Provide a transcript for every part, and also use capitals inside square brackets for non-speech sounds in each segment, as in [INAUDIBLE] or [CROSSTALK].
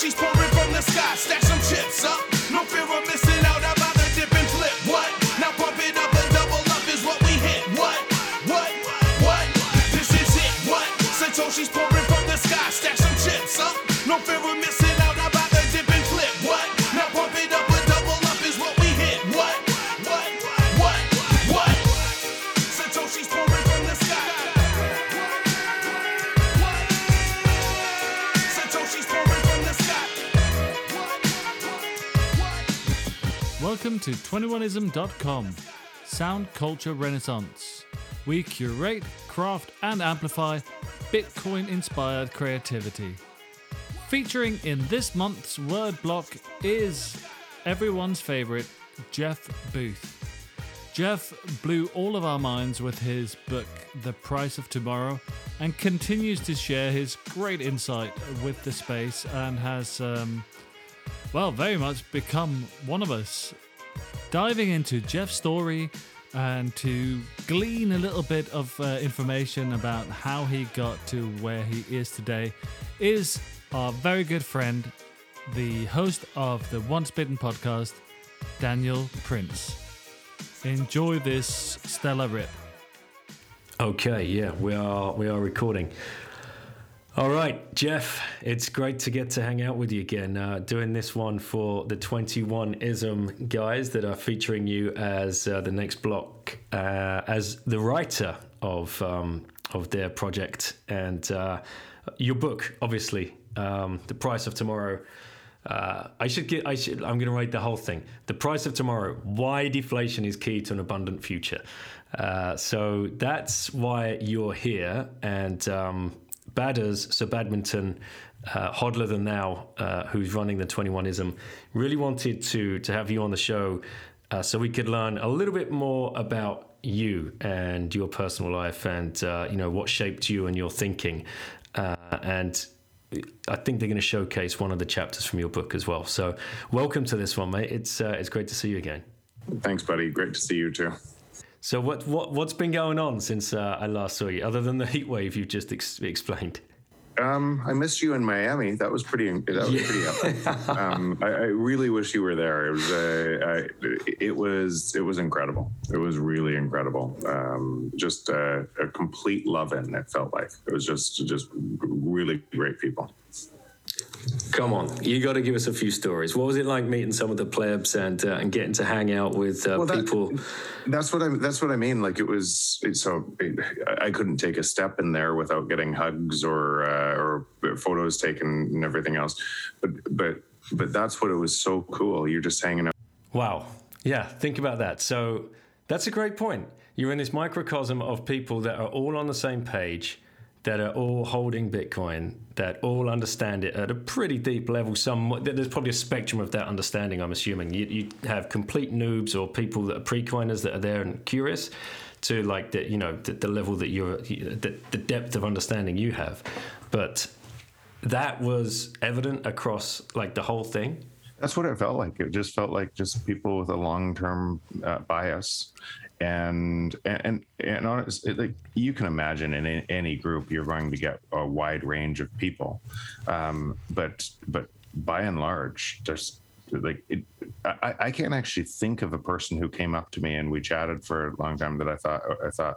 Satoshi's pouring to 21ism.com, Sound Culture Renaissance. We curate, craft, and amplify Bitcoin inspired creativity. Featuring in this month's word block is everyone's favorite, Jeff Booth. Jeff blew all of our minds with his book, The Price of Tomorrow, and continues to share his great insight with the space and has, um, well, very much become one of us. Diving into Jeff's story and to glean a little bit of uh, information about how he got to where he is today is our very good friend, the host of the Once Bitten podcast, Daniel Prince. Enjoy this stellar rip. Okay, yeah, we are we are recording. All right, Jeff, it's great to get to hang out with you again. Uh, doing this one for the 21ism guys that are featuring you as uh, the next block uh, as the writer of um, of their project and uh, your book, obviously, um, the price of tomorrow. Uh, I should get. I should. I'm going to write the whole thing. The price of tomorrow. Why deflation is key to an abundant future. Uh, so that's why you're here. And um, Badders, so Badminton, uh, Hodler than Thou, uh, who's running the 21ism, really wanted to to have you on the show uh, so we could learn a little bit more about you and your personal life and uh, you know what shaped you and your thinking. Uh, and I think they're going to showcase one of the chapters from your book as well. So, welcome to this one, mate. It's uh, it's great to see you again. Thanks, buddy. Great to see you too. So, what what what's been going on since uh, I last saw you, other than the heat wave you've just ex- explained? Um, I missed you in Miami. That was pretty. That was pretty epic. Um, I, I really wish you were there. It was. Uh, I, it was. It was incredible. It was really incredible. Um, just uh, a complete love in. It felt like it was just just really great people. Come on, you got to give us a few stories. What was it like meeting some of the plebs and uh, and getting to hang out with uh, Well, that- people? That's what I. That's what I mean. Like it was. It, so it, I couldn't take a step in there without getting hugs or uh, or photos taken and everything else. But but but that's what it was so cool. You're just hanging out. Wow. Yeah, think about that. So that's a great point. You're in this microcosm of people that are all on the same page, that are all holding Bitcoin, that all understand it at a pretty deep level. Some there's probably a spectrum of that understanding. I'm assuming you, you have complete noobs or people that are pre-coiners that are there and curious, to like the you know the, the level that you're the, the depth of understanding you have, but that was evident across like the whole thing. That's what it felt like. It just felt like just people with a long-term uh, bias, and and and honest, it, like you can imagine in any group, you're going to get a wide range of people, um, but but by and large, just like it, I, I can't actually think of a person who came up to me and we chatted for a long time that I thought I thought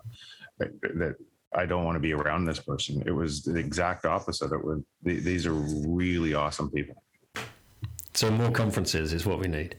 that I don't want to be around this person. It was the exact opposite. It was these are really awesome people. So more conferences is what we need.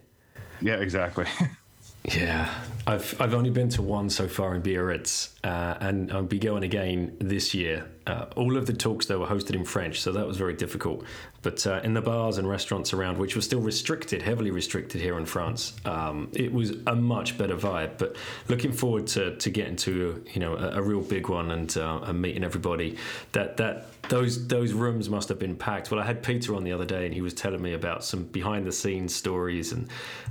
Yeah, exactly. [LAUGHS] Yeah, I've I've only been to one so far in Biarritz, uh, and I'll be going again this year. Uh, all of the talks though were hosted in French, so that was very difficult. But uh, in the bars and restaurants around, which were still restricted, heavily restricted here in France, um, it was a much better vibe. But looking forward to, to getting to you know a, a real big one and, uh, and meeting everybody. That that those those rooms must have been packed. Well, I had Peter on the other day, and he was telling me about some behind the scenes stories, and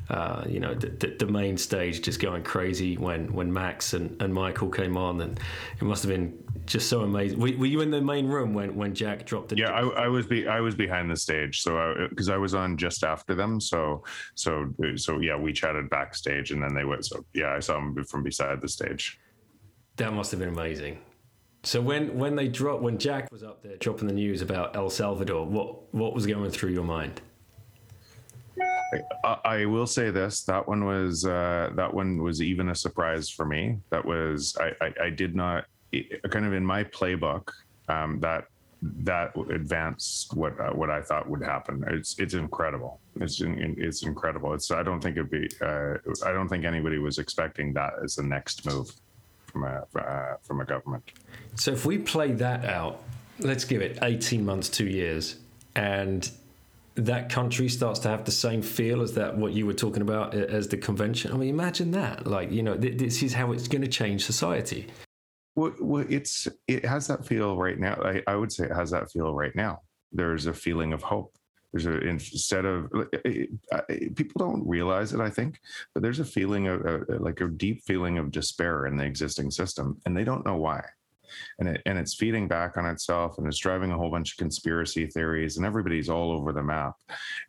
uh, you know the, the, the main stage just going crazy when when Max and, and Michael came on, and it must have been just so amazing. Were, were you in the main room when, when Jack dropped the? Yeah, I, I was be I was behind the stage, so because I, was on just after them, so so so yeah, we chatted backstage, and then they went. So yeah, I saw them from beside the stage. That must have been amazing. So when when they drop when Jack was up there dropping the news about El Salvador, what what was going through your mind? I, I will say this: that one was uh, that one was even a surprise for me. That was I I, I did not kind of in my playbook um, that that advanced what uh, what I thought would happen. It's it's incredible. It's it's incredible. It's I don't think it'd be uh, I don't think anybody was expecting that as the next move from a uh, from a government. So if we play that out, let's give it eighteen months, two years, and that country starts to have the same feel as that what you were talking about as the convention. I mean, imagine that. Like you know, this is how it's going to change society. Well, well, it's it has that feel right now. I, I would say it has that feel right now. There's a feeling of hope. There's a instead of eh, eh, people don't realize it, I think, but there's a feeling of eh, like a deep feeling of despair in the existing system, and they don't know why. And it and it's feeding back on itself, and it's driving a whole bunch of conspiracy theories, and everybody's all over the map.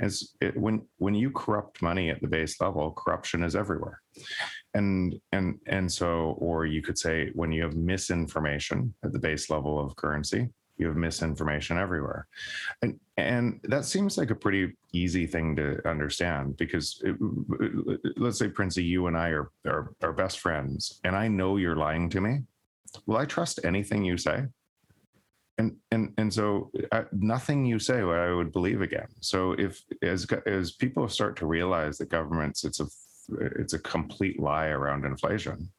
And it, when when you corrupt money at the base level, corruption is everywhere and and and so or you could say when you have misinformation at the base level of currency you have misinformation everywhere. And and that seems like a pretty easy thing to understand because it, let's say princey you and i are, are are best friends and i know you're lying to me. Will i trust anything you say. And and and so uh, nothing you say i would believe again. So if as as people start to realize that governments it's a it's a complete lie around inflation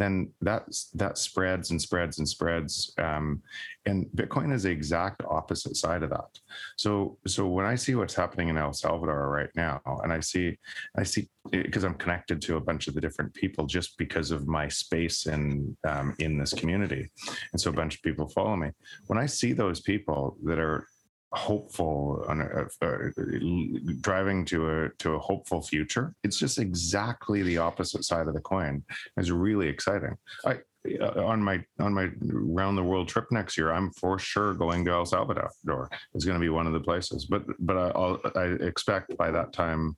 then that that spreads and spreads and spreads um, and bitcoin is the exact opposite side of that. So so when i see what's happening in el salvador right now and i see i see because i'm connected to a bunch of the different people just because of my space in um, in this community and so a bunch of people follow me. When i see those people that are hopeful on a, a, driving to a to a hopeful future. It's just exactly the opposite side of the coin. It's really exciting. I uh, on my on my round the world trip next year i'm for sure going to el salvador. It's going to be one of the places but but I'll, i expect by that time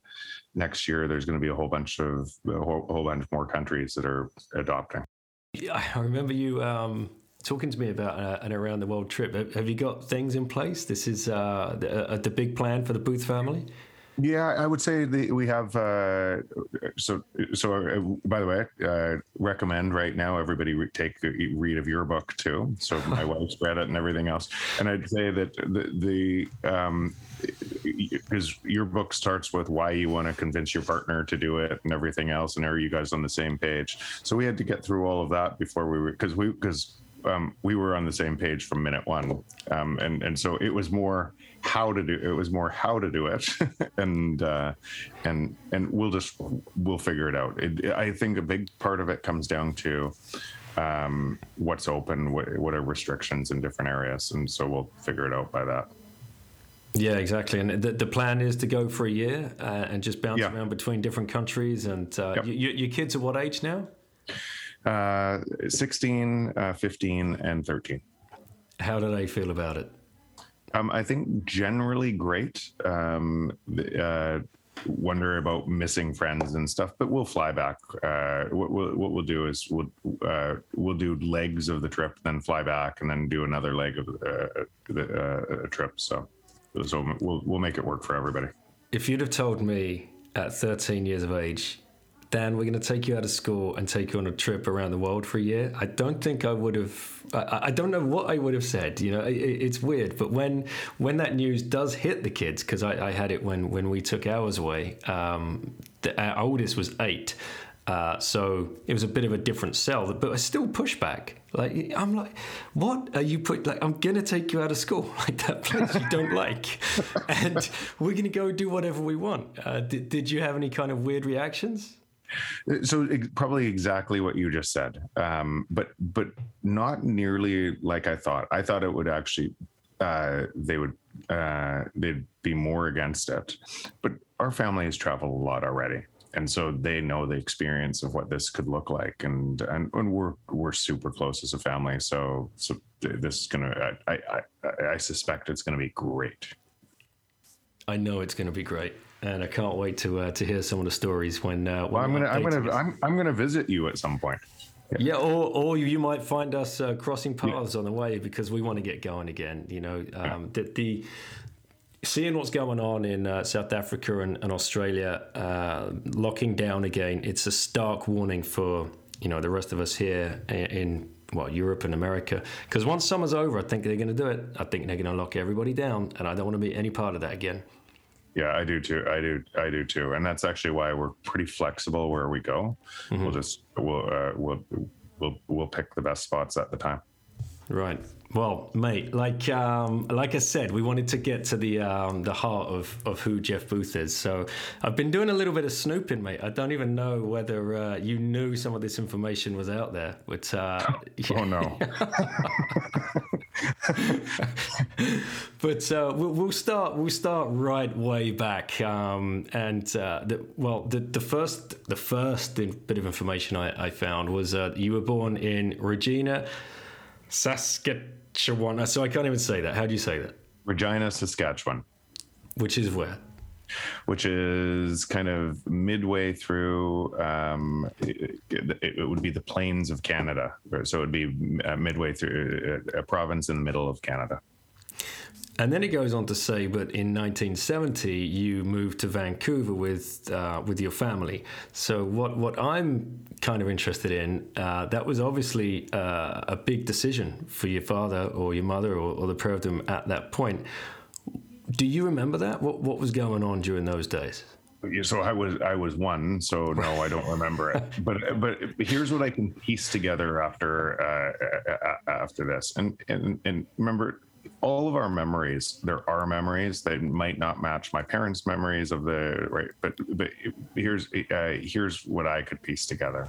next year there's going to be a whole bunch of a whole, whole bunch more countries that are adopting. Yeah, i remember you um talking to me about uh, an around the world trip. Have you got things in place? This is uh, the, uh, the big plan for the Booth family. Yeah, I would say the, we have. Uh, so, so uh, by the way, uh, recommend right now everybody re- take a read of your book too. So my [LAUGHS] wife's read it and everything else. And I'd say that the the um, because your book starts with why you want to convince your partner to do it and everything else, and are you guys on the same page? So we had to get through all of that before we were because we because um, we were on the same page from minute one, um, and and so it was more how to do it was more how to do it, [LAUGHS] and uh, and and we'll just we'll figure it out. It, I think a big part of it comes down to um, what's open, what, what are restrictions in different areas, and so we'll figure it out by that. Yeah, exactly. And the, the plan is to go for a year uh, and just bounce yeah. around between different countries. And uh, yep. your kids are what age now? Uh, 16, uh, 15, and 13. How did I feel about it? Um, I think generally great. Um, uh, wonder about missing friends and stuff, but we'll fly back. Uh, what, we'll, what we'll do is we'll uh, we'll do legs of the trip, then fly back, and then do another leg of uh, the uh, trip. So, so we'll we'll make it work for everybody. If you'd have told me at 13 years of age Dan, we're going to take you out of school and take you on a trip around the world for a year. I don't think I would have. I, I don't know what I would have said. You know, it, it's weird. But when when that news does hit the kids, because I, I, had it when when we took ours away. Um, the, our oldest was eight. Uh, so it was a bit of a different sell, but I still pushback. Like I'm like, what are you put? Like I'm gonna take you out of school, [LAUGHS] like that place you don't [LAUGHS] like, and we're gonna go do whatever we want. Uh, did, did you have any kind of weird reactions? So probably exactly what you just said, um, but but not nearly like I thought. I thought it would actually uh, they would uh, they'd be more against it, but our family has traveled a lot already, and so they know the experience of what this could look like, and and, and we're we're super close as a family. So so this is gonna I I, I suspect it's gonna be great. I know it's going to be great and I can't wait to uh, to hear some of the stories when. Uh, when well, I'm gonna I'm gonna I'm, I'm gonna visit you at some point. Yeah, or, or you might find us uh, crossing paths on the way because we want to get going again. You know, um, the, the seeing what's going on in uh, South Africa and, and Australia, uh, locking down again, it's a stark warning for you know the rest of us here in, in well Europe and America. Because once summer's over, I think they're going to do it. I think they're going to lock everybody down, and I don't want to be any part of that again. Yeah, I do too. I do. I do too. And that's actually why we're pretty flexible where we go. We'll just we'll uh, we'll we'll we'll pick the best spots at the time. Right. Well, mate, like um, like I said, we wanted to get to the um, the heart of, of who Jeff Booth is. So I've been doing a little bit of snooping, mate. I don't even know whether uh, you knew some of this information was out there, but uh, [LAUGHS] Oh no. [LAUGHS] but uh, we'll, we'll start we'll start right way back um, and uh, the, well the, the first the first bit of information I, I found was uh, you were born in Regina Saskatchewan Uh, so I can't even say that how do you say that Regina, Saskatchewan, which is where which is kind of midway through. Um, it, it, it would be the plains of Canada, so it would be uh, midway through uh, a province in the middle of Canada. And then it goes on to say but in 1970 you moved to Vancouver with uh, with your family. So what what I'm kind of interested in uh, that was obviously uh, a big decision for your father or your mother or, or the pair of them at that point. Do you remember that? What what was going on during those days? So I was I was one, so no, I don't remember it. [LAUGHS] But but here's what I can piece together after uh, uh, after this, and and and remember, all of our memories. There are memories that might not match my parents' memories of the right, but but here's uh, here's what I could piece together.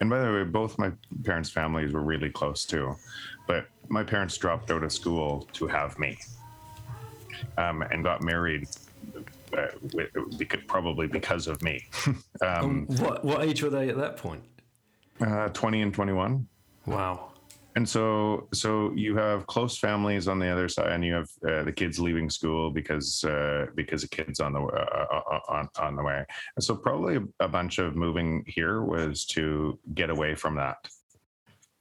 And by the way, both my parents' families were really close too, but my parents dropped out of school to have me, um, and got married. Uh, probably because of me. [LAUGHS] um, what what age were they at that point uh, 20 and 21 wow and so so you have close families on the other side and you have uh, the kids leaving school because uh, because of kids on the uh, uh, on on the way and so probably a bunch of moving here was to get away from that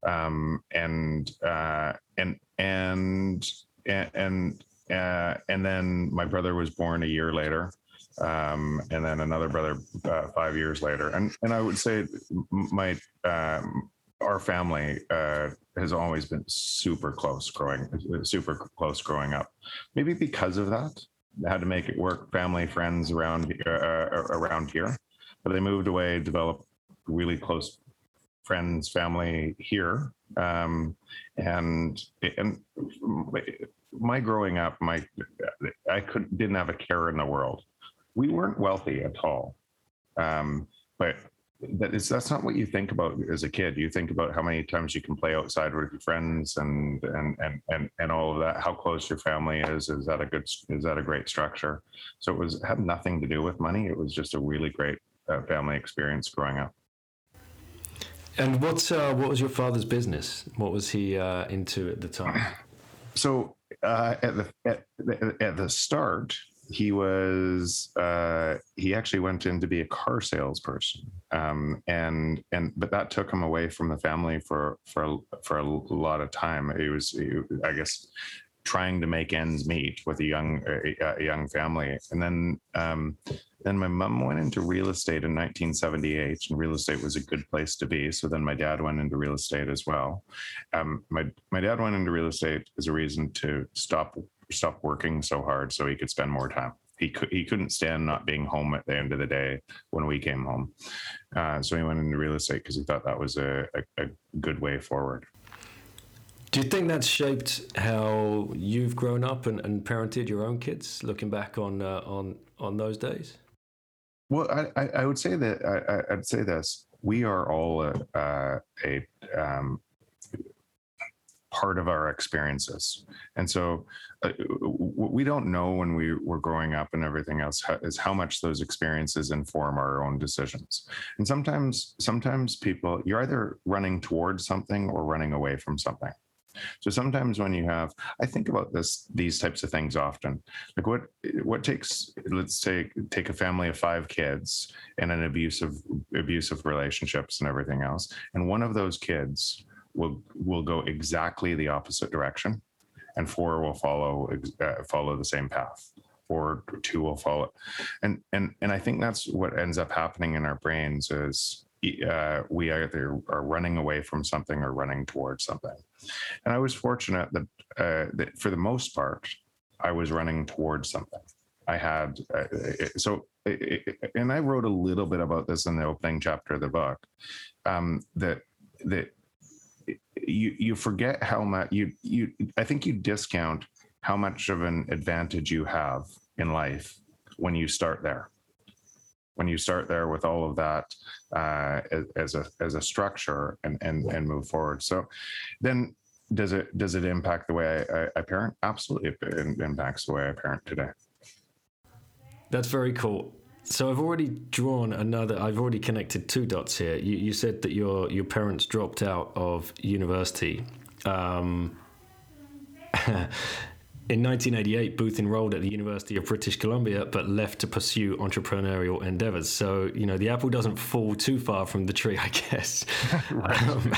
um and uh and and and and, uh, and then my brother was born a year later um, and then another brother uh, five years later. And and I would say my um, our family uh, has always been super close growing, super close growing up. Maybe because of that, had to make it work. Family, friends around uh, uh, around here, but they moved away, developed really close friends, family here, um, and and my growing up, my I could didn't have a care in the world. We weren't wealthy at all, um, but that is that's not what you think about as a kid. You think about how many times you can play outside with your friends and and and and and all of that. How close your family is. Is that a good? Is that a great structure? So it was had nothing to do with money. It was just a really great uh, family experience growing up. And what's uh, what was your father's business? What was he uh, into at the time? so uh, at the at, the- at the start he was uh, he actually went in to be a car salesperson. Um, and and but that took him away from the family for for for a lot of time. He was he, i guess trying to make ends meet with a young a, a young family. And then um, then my mom went into real estate in 1978 and real estate was a good place to be. So then my dad went into real estate as well. Um, my my dad went into real estate as a reason to stop stop working so hard so he could spend more time he could he couldn't stand not being home at the end of the day when we came home uh, so he went into real estate because he thought that was a, a, a good way forward Do you think that's shaped how you've grown up and, and parented your own kids? Looking back on uh, on on those days. Well, I, I, I would say that I, I- I'd say this: we are all a, uh, a um, part of our experiences, and so uh, what we don't know when we were growing up and everything else is how much those experiences inform our own decisions. And sometimes, sometimes people you're either running towards something or running away from something. So sometimes when you have, I think about this, these types of things often. Like what, what takes, let's take take a family of five kids and an abusive, abusive relationships and everything else, and one of those kids will will go exactly the opposite direction, and four will follow uh, follow the same path. Or two will follow. And and and i think that's what ends up happening in our brains is uh, we either are running away from something or running towards something. And i was fortunate that, uh, that for the most part i was running towards something. I had uh, so and i wrote a little bit about this in the opening chapter of the book um, that that you you forget how much you you i think you discount how much of an advantage you have in life when you start there. When you start there with all of that uh, as, a as a structure and and and move forward. So then does it does it impact the way I, I parent? Absolutely it impacts the way i parent today. That's very cool so I've already drawn another. I've already connected two dots here. You, you said that your your parents dropped out of university. Um, [LAUGHS] In 1988, Booth enrolled at the University of British Columbia, but left to pursue entrepreneurial endeavors. So, you know, the apple doesn't fall too far from the tree, [LAUGHS] I guess. [LAUGHS] um,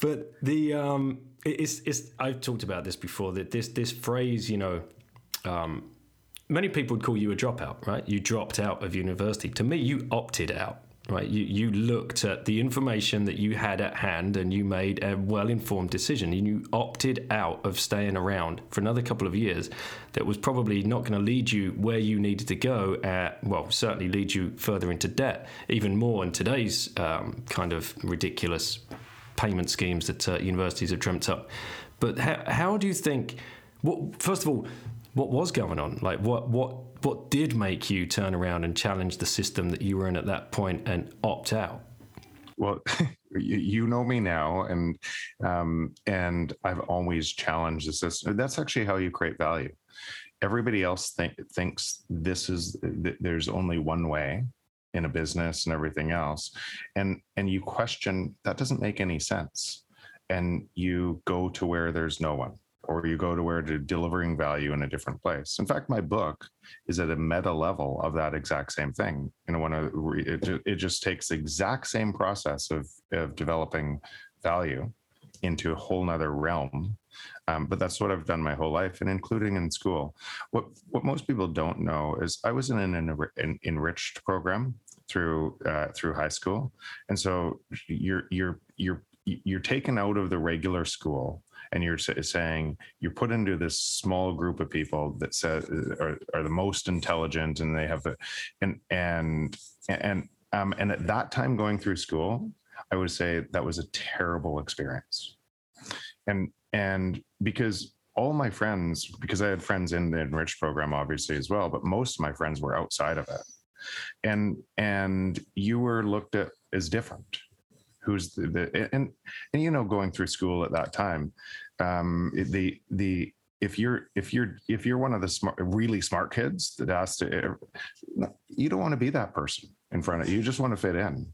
but the um, it's, it's I've talked about this before that this this phrase, you know, um, many people would call you a dropout, right? You dropped out of university. To me, you opted out right? You, you looked at the information that you had at hand and you made a well informed decision and you opted out of staying around for another couple of years that was probably not going to lead you where you needed to go, at, well, certainly lead you further into debt, even more in today's um, kind of ridiculous payment schemes that uh, universities have dreamt up. But how, how do you think, what, first of all, what was going on? Like, what, what, what did make you turn around and challenge the system that you were in at that point and opt out? Well, [LAUGHS] you, know me now, and um, and I've always challenged the system. That's actually how you create value. Everybody else th- thinks this is th- there's only one way in a business and everything else, and and you question that doesn't make any sense, and you go to where there's no one or you go to where to delivering value in a different place. In fact, my book is at a meta level of that exact same thing. You know, when it, it just takes the exact same process of, of developing value into a whole nother realm. Um, but that's what I've done my whole life, and including in school. What what most people don't know is I was in an, an enriched program through uh, through high school, and so you're you're you're you're taken out of the regular school and you're saying you're put into this small group of people that are, are the most intelligent and they have the and and and um, and at that time going through school i would say that was a terrible experience. And and because all my friends because i had friends in the enriched program obviously as well but most of my friends were outside of it. And and you were looked at as different who's the, the and and you know going through school at that time um the the if you're if you're if you're one of the smart really smart kids that has to you don't want to be that person in front of you just want to fit in.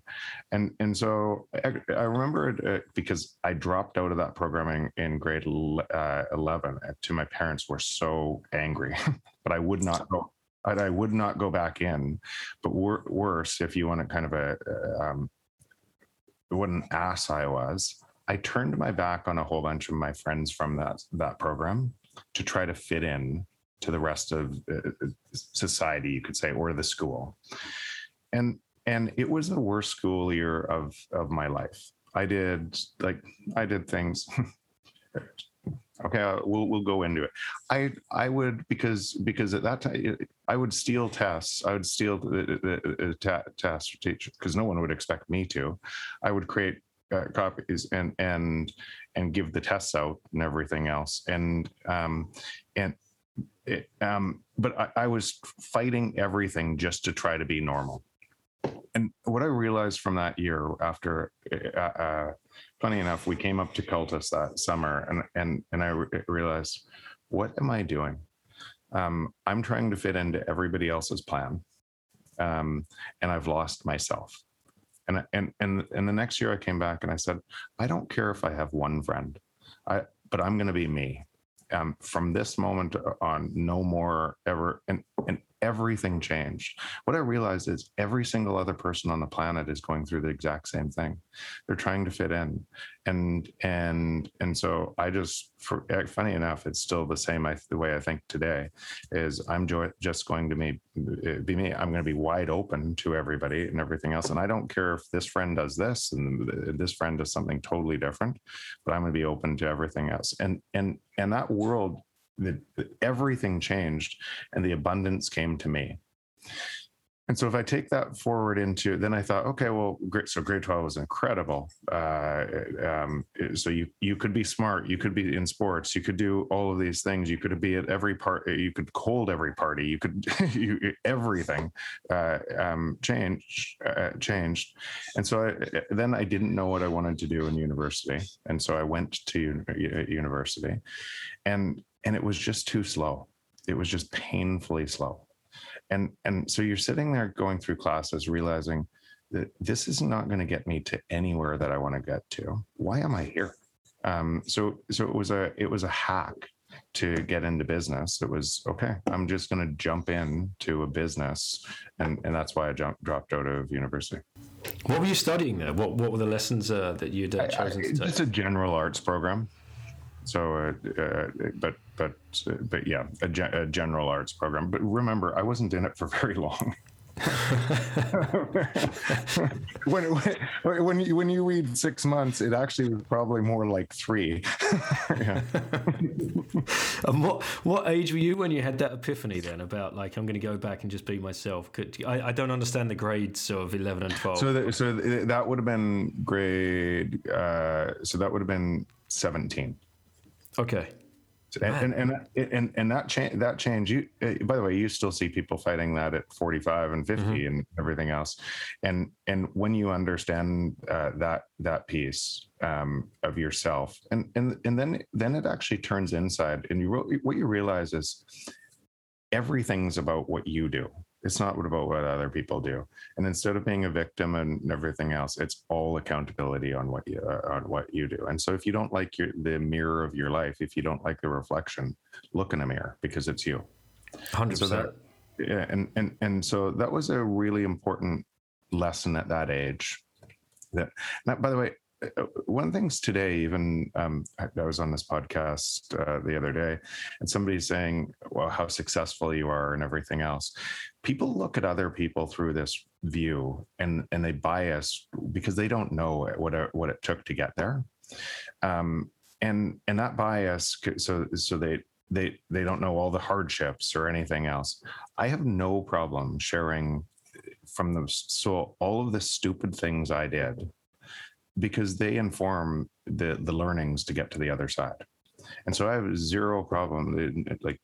And and so i, I remember it uh, because i dropped out of that programming in grade uh, 11 uh, to my parents were so angry [LAUGHS] but i would not go I would not go back in, but wor- worse, if you want to kind of a, um, what an ass I was. I turned my back on a whole bunch of my friends from that that program to try to fit in to the rest of uh, uh, society, you could say, or the school. And and it was the worst school year of of my life. I did like I did things. [LAUGHS] okay, uh, we'll we'll go into it. I I would because because at that time I would steal tests. I would steal the, t- tests teach because no one would expect me to. I would create uh, copies and and and give the tests out and everything else. And um and it, um but I, I was fighting everything just to try to be normal. And what I realized from that year after uh, uh funny enough, we came up to Cultus that summer, and and and I re- realized, what am I doing? Um, I'm trying to fit into everybody else's plan, um, and I've lost myself. And and and and the next year I came back and I said, I don't care if I have one friend. I but I'm going to be me. Um, from this moment on, no more ever. And and everything changed. What I realized is every single other person on the planet is going through the exact same thing. They're trying to fit in, and and and so I just, for eh, funny enough, it's still the same. I, the way I think today is I'm just going to be be me. I'm going to be wide open to everybody and everything else, and I don't care if this friend does this and this friend does something totally different, but I'm going to be open to everything else. And and and that world that everything changed and the abundance came to me. And so if I take that forward into, then I thought, okay, well, great. So grade 12 was incredible. Uh, um, so you, you could be smart, you could be in sports, you could do all of these things. You could be at every part, you could hold every party, you could, [LAUGHS] you, everything uh, um, changed, uh, changed. And so I, then I didn't know what I wanted to do in university. And so I went to university and and it was just too slow. It was just painfully slow. And and so you're sitting there going through classes realizing that this is not going to get me to anywhere that I want to get to. Why am I here? Um, so so it was a it was a hack to get into business. It was okay. I'm just going to jump into a business, and and that's why I jumped dropped out of university. What were you studying there? What what were the lessons uh, that you'd uh, chosen I, I, to take? It's a general arts program. So, uh, uh, but but but yeah, a, ge- a, general arts program. But remember, I wasn't in it for [LAUGHS] very long. [LAUGHS] when, when when you when you read six months, it actually was probably more like three. [LAUGHS] and what what age were you when you had that epiphany then about like I'm going to go back and just be myself? Could I, I don't understand the grades of eleven and twelve. So that, so that would have been grade. Uh, so that would have been seventeen. Okay. And, and and and and that change that change you uh, by the way you still see people fighting that at 45 and 50 mm-hmm. and everything else. And and when you understand uh, that that piece um, of yourself and and and then then it actually turns inside and you what you realize is everything's about what you do it's not about what other people do. And instead of being a victim and everything else, it's all accountability on what you uh, on what you do. And so if you don't like your the mirror of your life, if you don't like the reflection, look in a mirror because it's you. Hundred so percent. Yeah, and and and so that was a really important lesson at that age. That now, by the way, one of the things today, even um, I was on this podcast uh, the other day, and somebody's saying, "Well, how successful you are and everything else." People look at other people through this view, and and they bias because they don't know what it, what it took to get there, um, and and that bias, so so they they they don't know all the hardships or anything else. I have no problem sharing from the so all of the stupid things I did because they inform the the learnings to get to the other side. And so i have zero problem like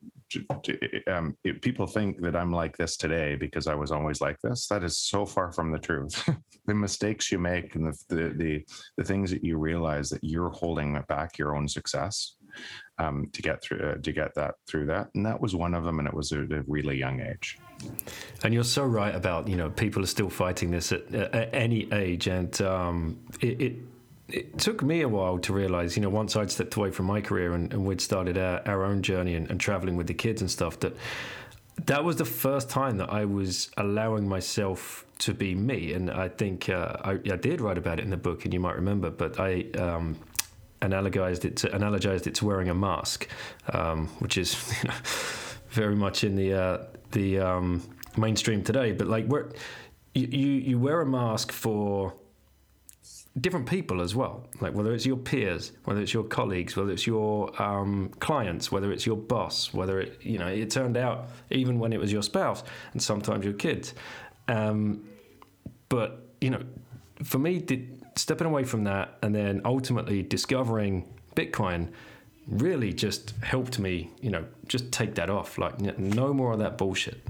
um, people think that i'm like this today because i was always like this. That is so far from the truth. [LAUGHS] The mistakes you make and the, the, the the things that you realize that you're holding back your own success um, to get through uh, to get that through that and that was one of them and it was at a really young age and you're so right about you know people are still fighting this at, at any age, and um, it, it, it took me a while to realize, you know, once I'd stepped away from my career and, and we'd started our, our own journey and, and traveling with the kids and stuff, that that was the first time that I was allowing myself to be me. And I think uh, I, I, did write about it in the book, and you might remember, but I. Um, analogized it to analogized it to wearing a mask, um, which is [LAUGHS] you know, very much in the uh, the um, mainstream today. But like, you, you you wear a mask for different people as well. Like whether it's your peers, whether it's your colleagues, whether it's your um, clients, whether it's your boss, whether it you know it turned out even when it was your spouse and sometimes your kids. Um, but you know, for me, did, stepping away from that and then ultimately discovering Bitcoin really just helped me, you know, just take that off. Like, no more of that bullshit.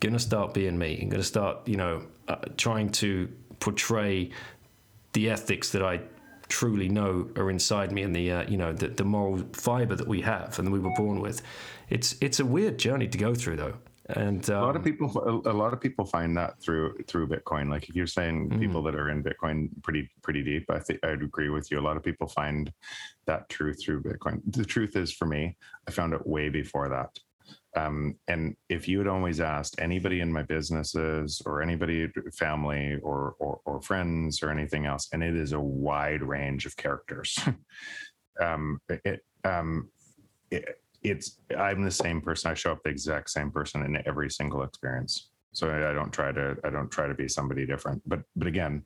Gonna start being me. I'm gonna start, you know, uh, trying to portray the ethics that I truly know are inside me and the, uh, you know, the, the moral fiber that we have and we were born with. It's it's a weird journey to go through, though. And a lot of um, people a, lot of people find that through through bitcoin. Like if you're saying Mm. people that are in bitcoin pretty pretty deep i think i'd agree with you. A lot of people find that truth through bitcoin. The truth is for me i found it way before that. Um, and if you had always asked anybody in my businesses or anybody family or, or or friends or anything else and it is a wide range of characters. [LAUGHS] Um it um it, it's i'm the same person. I show up the exact same person in every single experience. So I, don't try to i don't try to be somebody different. But but again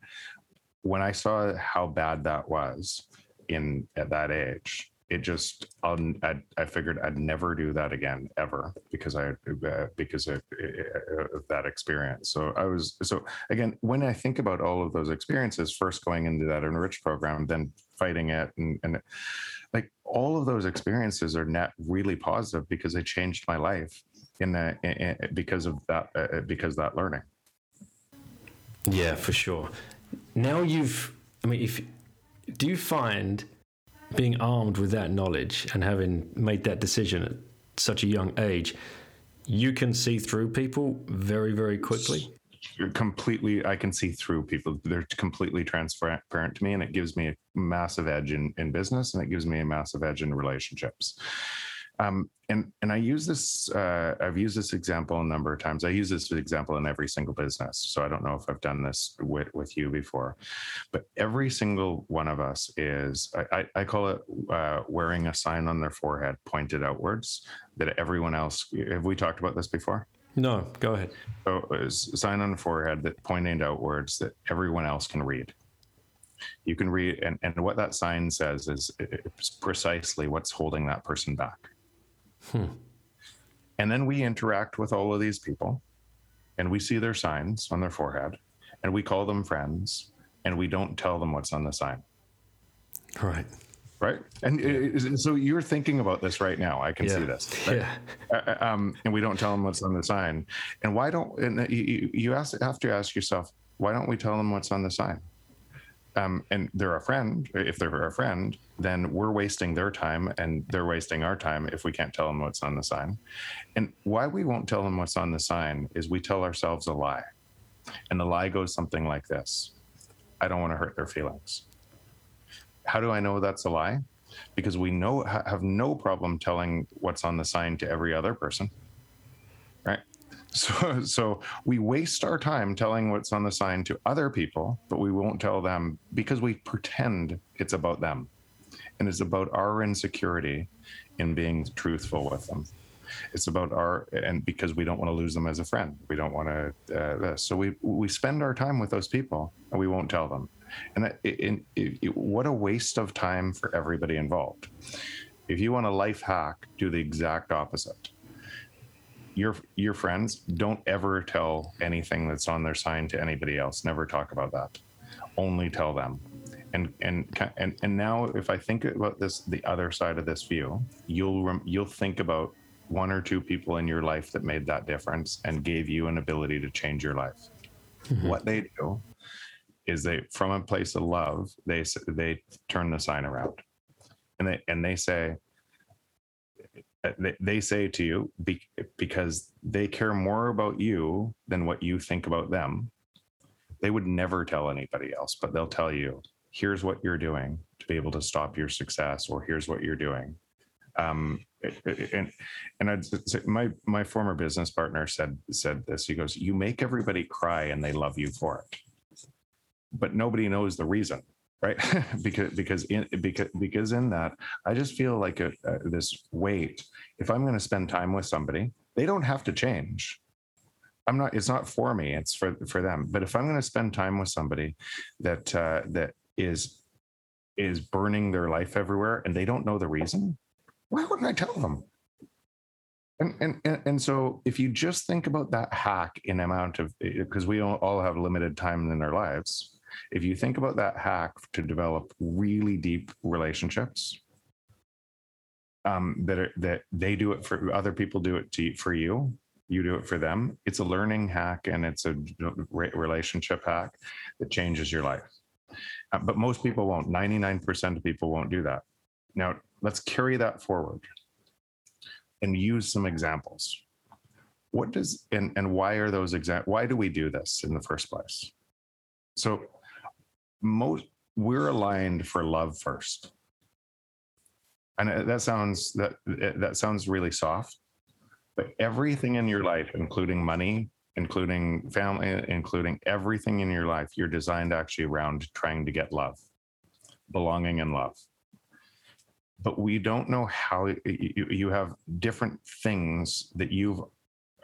when i saw how bad that was in at that age it just I'll, I, I figured i'd never do that again ever because i uh, because of, uh, of that experience. So i was so again when i think about all of those experiences first going into that enrich program then fighting it and, and like all of those experiences are net really positive because they changed my life in the in, in- because of that uh, because of that learning Yeah, for sure. Now you've, I mean, if do you find being armed with that knowledge and having made that decision at such a young age, you can see through people very, very quickly? You're completely i can see through people. They're completely transparent to me and it gives me a massive edge in, in business and it gives me a massive edge in relationships. Um, and and i use this uh, i've used this example a number of times. I use this example in every single business so i don't know if i've done this with, with you before but every single one of us is i, I, I call it uh, wearing a sign on their forehead pointed outwards that everyone else have we talked about this before No, go ahead. so is a sign on the forehead that pointing outwards that everyone else can read. You can read, and, and what that sign says is it's precisely what's holding that person back. Hmm. And then we interact with all of these people, and we see their signs on their forehead, and we call them friends, and we don't tell them what's on the sign. Right. Right. And uh, and so you're thinking about this right now. I can Yeah. see this. right? Yeah. uh, um, and we don't tell them what's on the sign. And why don't and you, you- you ask, have to ask yourself, why don't we tell them what's on the sign? Um, and they're a friend. If they're a friend, then we're wasting their time, and they're wasting our time if we can't tell them what's on the sign. And why we won't tell them what's on the sign is we tell ourselves a lie, and the lie goes something like this: I don't want to hurt their feelings. How do I know that's a lie? Because we know have no problem telling what's on the sign to every other person, right? [LAUGHS] So, so we waste our time telling what's on the sign to other people, but we won't tell them because we pretend it's about them, and it's about our insecurity in being truthful with them. It's about our and because we don't want to lose them as a friend, we don't want to. Uh, this. So we we spend our time with those people, and we won't tell them. And that, it, it, it, what a waste of time for everybody involved. If you want a life hack, do the exact opposite. Your your friends don't ever tell anything that's on their sign to anybody else. Never talk about that. Only tell them. And and and and now if i think about this the other side of this view you'll rem- you'll think about one or two people in your life that made that difference and gave you an ability to change your life. Mm-hmm. What they do is they from a place of love they they turn the sign around. And they and they say uh, they, they say to you because they care more about you than what you think about them they would never tell anybody else but they'll tell you here's what you're doing to be able to stop your success or here's what you're doing. Um and and I'd say my my former business partner said said this. He goes you make everybody cry and they love you for it but nobody knows the reason right? [LAUGHS] Because because in because because in that i just feel like a, this weight if i'm going to spend time with somebody they don't have to change. I'm not it's not for me it's for for them. But if i'm going to spend time with somebody that uh, that is is burning their life everywhere and they don't know the reason why wouldn't i tell them? And, and and and so if you just think about that hack in amount of because we all all have limited time in our lives if you think about that hack to develop really deep relationships um, that are, that they do it for other people do it to, for you you do it for them it's a learning hack and it's a relationship hack that changes your life. Uh, but most people won't. 99% of people won't do that. Now let's carry that forward and use some examples. What does and and why are those exact why do we do this in the first place? So most we're aligned for love first and uh, that sounds that uh, that sounds really soft but everything in your life including money including family including everything in your life you're designed actually around trying to get love belonging and love but we don't know how you, you have different things that you've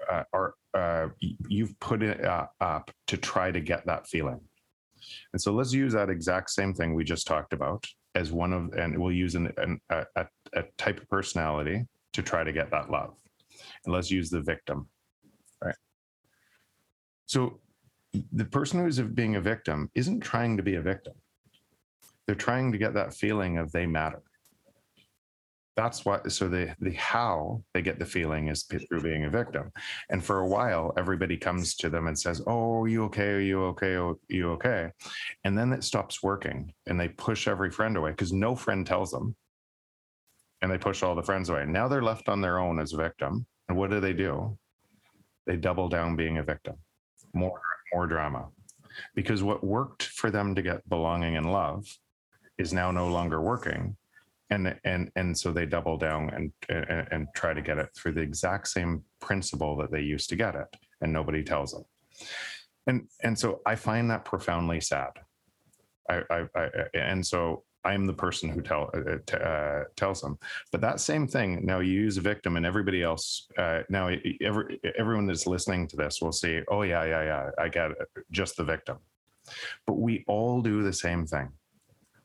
uh, are uh, you've put it uh, up to try to get that feeling. And so let's use that exact same thing we just talked about as one of, and we'll use an, an, a, a type of personality to try to get that love. And let's use the victim, right? So the person who's being a victim isn't trying to be a victim. They're trying to get that feeling of they matter that's what so the the how they get the feeling is through being a victim. And for a while everybody comes to them and says oh are you okay? Are you okay? Are you okay? And then it stops working and they push every friend away because no friend tells them. And they push all the friends away. Now they're left on their own as a victim. And what do they do? They double down being a victim. More more drama. Because what worked for them to get belonging and love is now no longer working and and and so they double down and, and, and try to get it through the exact same principle that they used to get it and nobody tells them. And and so i find that profoundly sad. I i, I and so i'm the person who tell uh, uh, tells them. But that same thing now you use a victim and everybody else uh, now every, everyone that's listening to this will say oh yeah yeah yeah i get it just the victim. But we all do the same thing.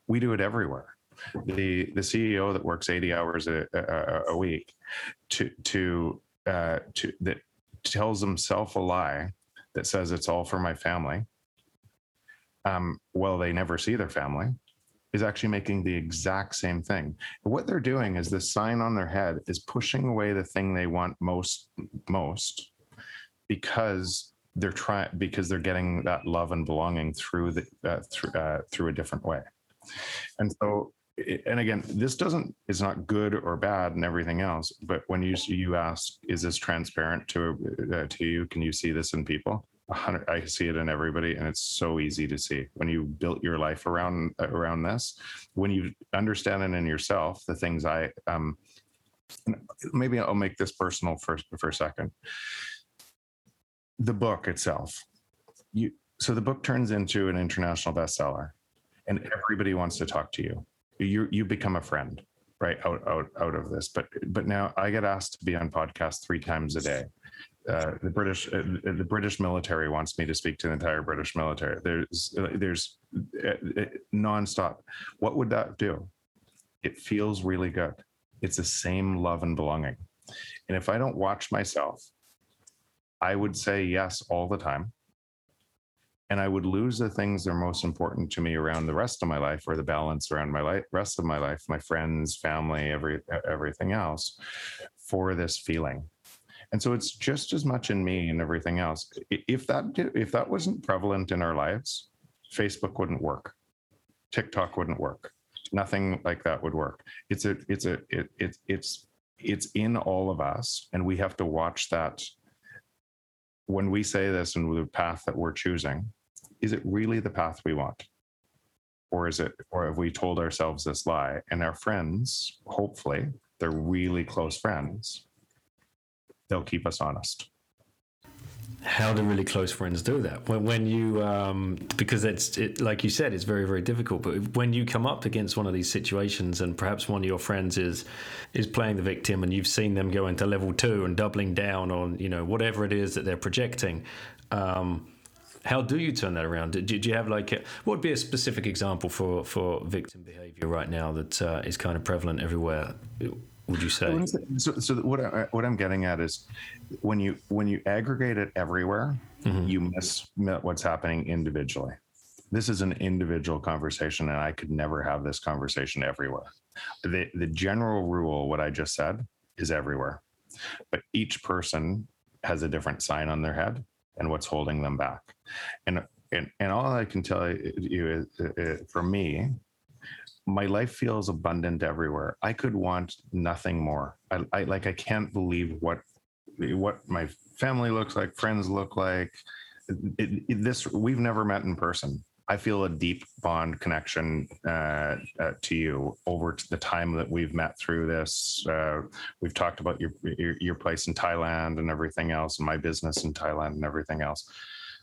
We do it everywhere the the CEO that works 80 hours a, a, a week to to uh, to that tells himself a lie that says it's all for my family. Um, well, they never see their family is actually making the exact same thing. What they're doing is the sign on their head is pushing away the thing they want most most because they're trying because they're getting that love and belonging through the uh, through uh, through a different way. And so and again, this doesn't is not good or bad and everything else. But when you you ask, is this transparent to uh, to you? Can you see this in people? I see it in everybody, and it's so easy to see when you built your life around around this. When you understand it in yourself, the things I um, maybe I'll make this personal for for a second. The book itself, you so the book turns into an international bestseller, and everybody wants to talk to you you you become a friend right out out out of this but but now i get asked to be on podcast three times a day uh, the British, uh, the British military wants me to speak to the entire British military. There's, uh, there's uh, nonstop. What would that do? It feels really good. It's the same love and belonging. And if I don't watch myself, I would say yes all the time and I would lose the things that are most important to me around the rest of my life or the balance around my life, rest of my life, my friends, family, every everything else for this feeling. And so it's just as much in me and everything else. If that if that wasn't prevalent in our lives, Facebook wouldn't work. TikTok wouldn't work. Nothing like that would work. It's a it's a it, it it's it's in all of us and we have to watch that when we say this and the path that we're choosing is it really the path we want? Or is it, or have we told ourselves this lie? And our friends, hopefully, they're really close friends, they'll keep us honest how do really close friends do that when, when you um, because it's it, like you said it's very very difficult but when you come up against one of these situations and perhaps one of your friends is is playing the victim and you've seen them go into level two and doubling down on you know whatever it is that they're projecting um, how do you turn that around? Do, you have like a, what would be a specific example for for victim behavior right now that uh, is kind of prevalent everywhere? Would you say? So, so what I, what I'm getting at is when you when you aggregate it everywhere, mm-hmm. you miss what's happening individually. This is an individual conversation, and I could never have this conversation everywhere. The the general rule, what I just said, is everywhere, but each person has a different sign on their head and what's holding them back. And and, and all I can tell you is, uh, for me, my life feels abundant everywhere. I could want nothing more. I, I like I can't believe what what my family looks like, friends look like. It, it, this we've never met in person. I feel a deep bond connection uh, uh, to you over the time that we've met through this. Uh, we've talked about your, your, your place in Thailand and everything else, and my business in Thailand and everything else.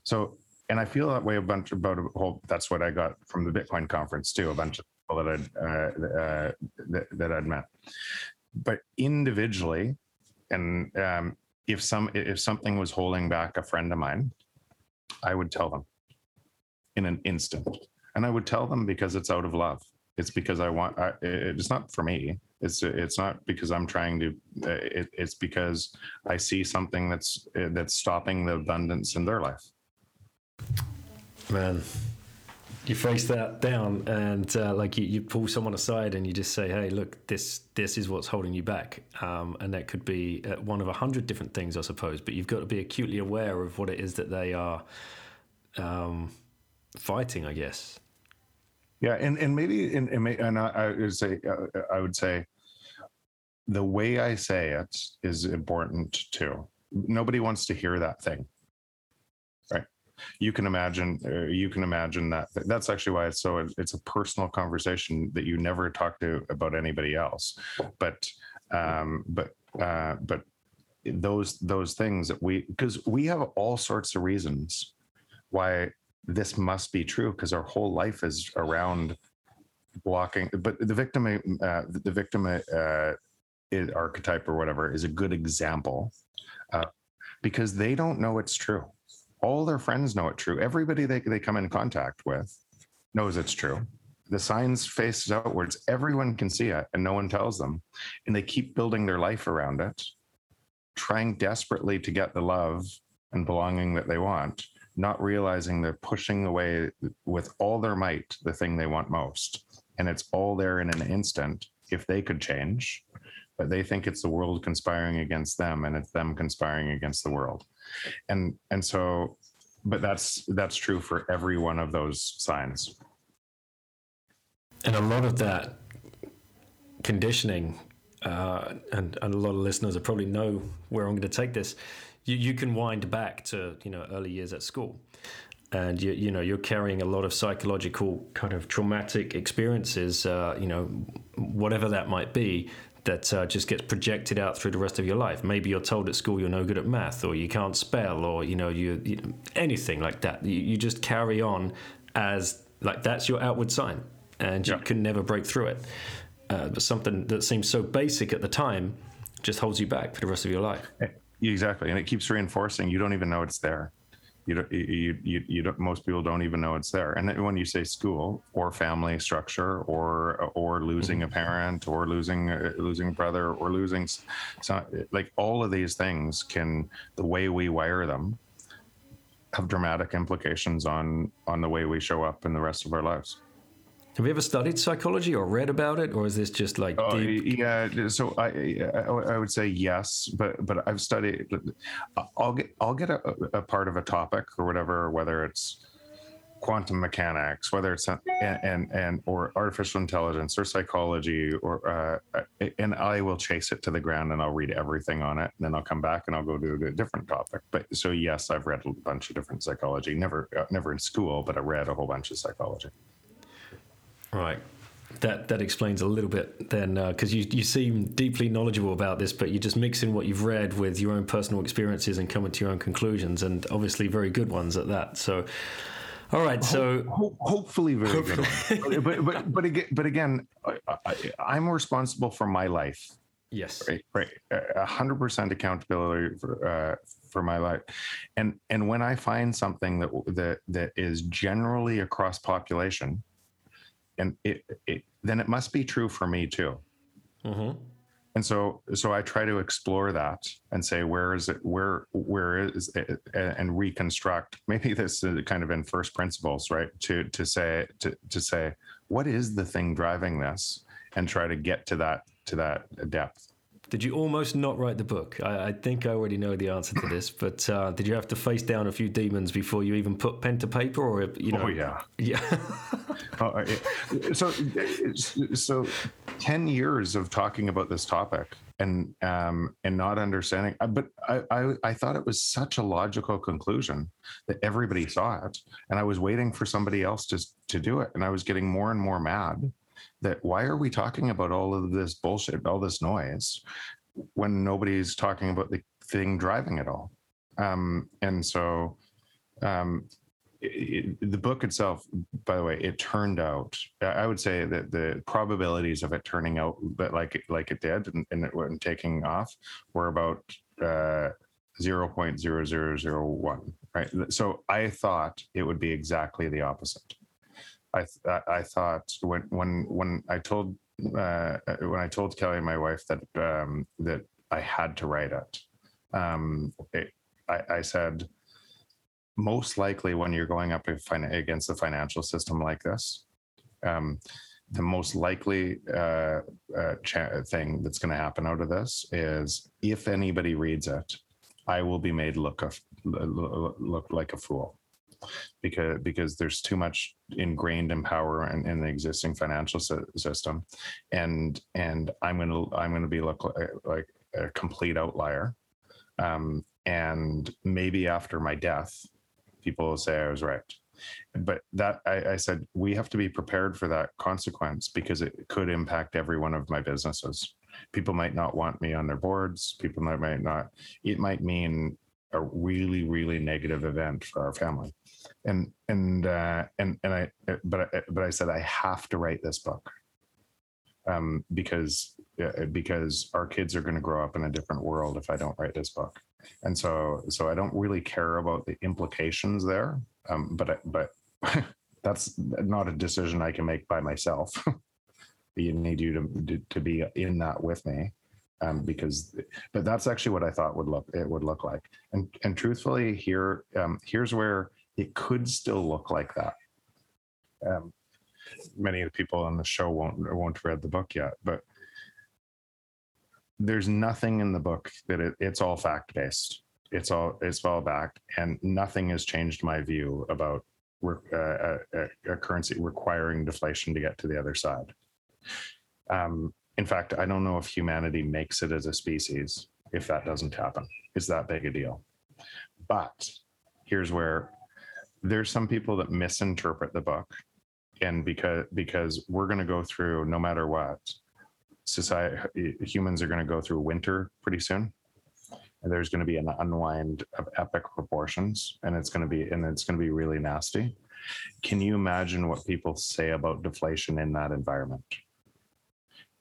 So, and I feel that way a bunch about a whole. That's what I got from the Bitcoin conference too. A bunch of people that I'd uh, uh, that, that I'd met, but individually, and um, if some if something was holding back a friend of mine, I would tell them in an instant. And I would tell them because it's out of love. It's because I want. I, it's not for me. It's it's not because I'm trying to. It, it's because I see something that's that's stopping the abundance in their life. Man, you face that down, and uh, like you, you pull someone aside, and you just say, "Hey, look, this this is what's holding you back," um, and that could be uh, one of a hundred different things, I suppose. But you've got to be acutely aware of what it is that they are. Um, fighting, I guess. Yeah, and and maybe and and, and I, I, would say uh, I would say the way I say it is important too. Nobody wants to hear that thing? You can imagine. Uh, you can imagine that. That's actually why it's so. It's a personal conversation that you never talk to about anybody else. But um, but uh, but those those things that we because we have all sorts of reasons why this must be true because our whole life is around blocking but the victim uh, the victim uh, archetype or whatever is a good example uh, because they don't know it's true all their friends know it's true everybody they, they come in contact with knows it's true the signs face outwards everyone can see it and no one tells them and they keep building their life around it trying desperately to get the love and belonging that they want not realizing they're pushing away with all their might the thing they want most. And it's all there in an instant if they could change, but they think it's the world conspiring against them and it's them conspiring against the world. And and so but that's that's true for every one of those signs. And a lot of that conditioning, uh, and, and a lot of listeners will probably know where I'm going to take this you, you can wind back to you know early years at school and you you know you're carrying a lot of psychological kind of traumatic experiences uh, you know whatever that might be that uh, just gets projected out through the rest of your life maybe you're told at school you're no good at math or you can't spell or you know you, you anything like that you, you, just carry on as like that's your outward sign and you yeah. can never break through it uh, but something that seems so basic at the time just holds you back for the rest of your life Exactly, and it keeps reinforcing. You don't even know it's there. You don't. You you, you don't. Most people don't even know it's there. And then when you say school or family structure or or losing mm-hmm. a parent or losing uh, losing a brother or losing, so like all of these things can the way we wire them have dramatic implications on on the way we show up in the rest of our lives. Have you ever studied psychology or read about it, or is this just like oh, deep? Yeah, so I, I would say yes, but but I've studied. I'll get I'll get a, a part of a topic or whatever, whether it's quantum mechanics, whether it's and and, and or artificial intelligence or psychology, or uh, and I will chase it to the ground and I'll read everything on it, and then I'll come back and I'll go to a different topic. But so yes, I've read a bunch of different psychology. Never uh, never in school, but I read a whole bunch of psychology. Right. That that explains a little bit then, because uh, you you seem deeply knowledgeable about this, but you're just mixing what you've read with your own personal experiences and coming to your own conclusions, and obviously very good ones at that. So, all right. So Ho- hopefully very hopefully. good. but, but but again, but again, I, am responsible for my life. Yes. Right. Right. A hundred percent accountability for uh, for my life, and and when I find something that that that is generally across population and it, it then it must be true for me too. Mm-hmm. And so, so I try to explore that and say, where is it? Where, where is it? And reconstruct. [LAUGHS] Maybe this is kind of in first principles, right? To to say to to say, what is the thing driving this, and try to get to that to that depth. Did you almost not write the book? I, I think I already know the answer to this, but uh, did you have to face down a few demons before you even put pen to paper, or you know? Oh yeah, yeah. [LAUGHS] oh, so, so 10 years of talking about this topic and um and not understanding uh, but I, I i thought it was such a logical conclusion that everybody saw it and i was waiting for somebody else to to do it and i was getting more and more mad that why are we talking about all of this bullshit all this noise when nobody's talking about the thing driving it all um and so um it, the book itself, by the way, it turned out. I would say that the probabilities of it turning out, but like like it did, and, and it went taking off, were about uh, zero point zero zero zero one. Right. So I thought it would be exactly the opposite. I I thought when when when I told uh, when I told Kelly, my wife, that um, that I had to write it, um, it I, I said most likely when you're going up against the financial system like this, um, the most likely uh, uh, thing that's going to happen out of this is if anybody reads it, I will be made look a, look like a fool because because there's too much ingrained in power in, in the existing financial system, and and I'm gonna I'm gonna be look like, like a complete outlier, um, and maybe after my death, people will say I was right. But that I, I, said we have to be prepared for that consequence because it could impact every one of my businesses. People might not want me on their boards. People might, might not. It might mean a really really negative event for our family, and and uh, and and I but I, but I said I have to write this book um, because uh, because our kids are going to grow up in a different world if I don't write this book and so so I don't really care about the implications there. Um, but but [LAUGHS] that's not a decision I can make by myself. [LAUGHS] you need you to to be in that with me. Um, because but that's actually what I thought would look it would look like. And and truthfully, here um, here's where it could still look like that. Um, many of the people on the show won't won't read the book yet, but there's nothing in the book that it, it's all fact based. It's all it's all backed, and nothing has changed my view about uh, a, a, currency requiring deflation to get to the other side. Um, in fact, I don't know if humanity makes it as a species if that doesn't happen. Is that big a deal? But here's where there's some people that misinterpret the book, and because because we're going to go through no matter what society humans are going to go through winter pretty soon. And there's going to be an unwind of epic proportions and it's going to be and it's going to be really nasty. Can you imagine what people say about deflation in that environment?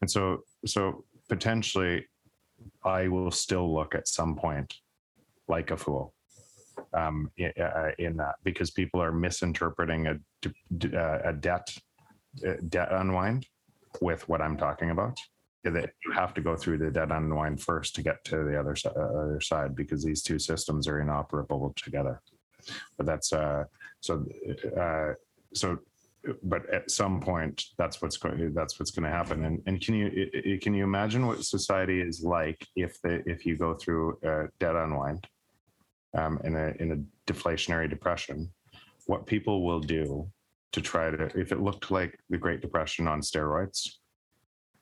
And so so potentially i will still look at some point like a fool um, in, uh, in that because people are misinterpreting a, a debt a debt unwind with what I'm talking about. That you have to go through the debt unwind first to get to the other, uh, other side because these two systems are inoperable together. But that's uh, so uh, so. But at some point, that's what's going. That's what's going to happen. And and can you can you imagine what society is like if the if you go through a debt unwind, um, in a in a deflationary depression, what people will do to try to if it looked like the Great Depression on steroids,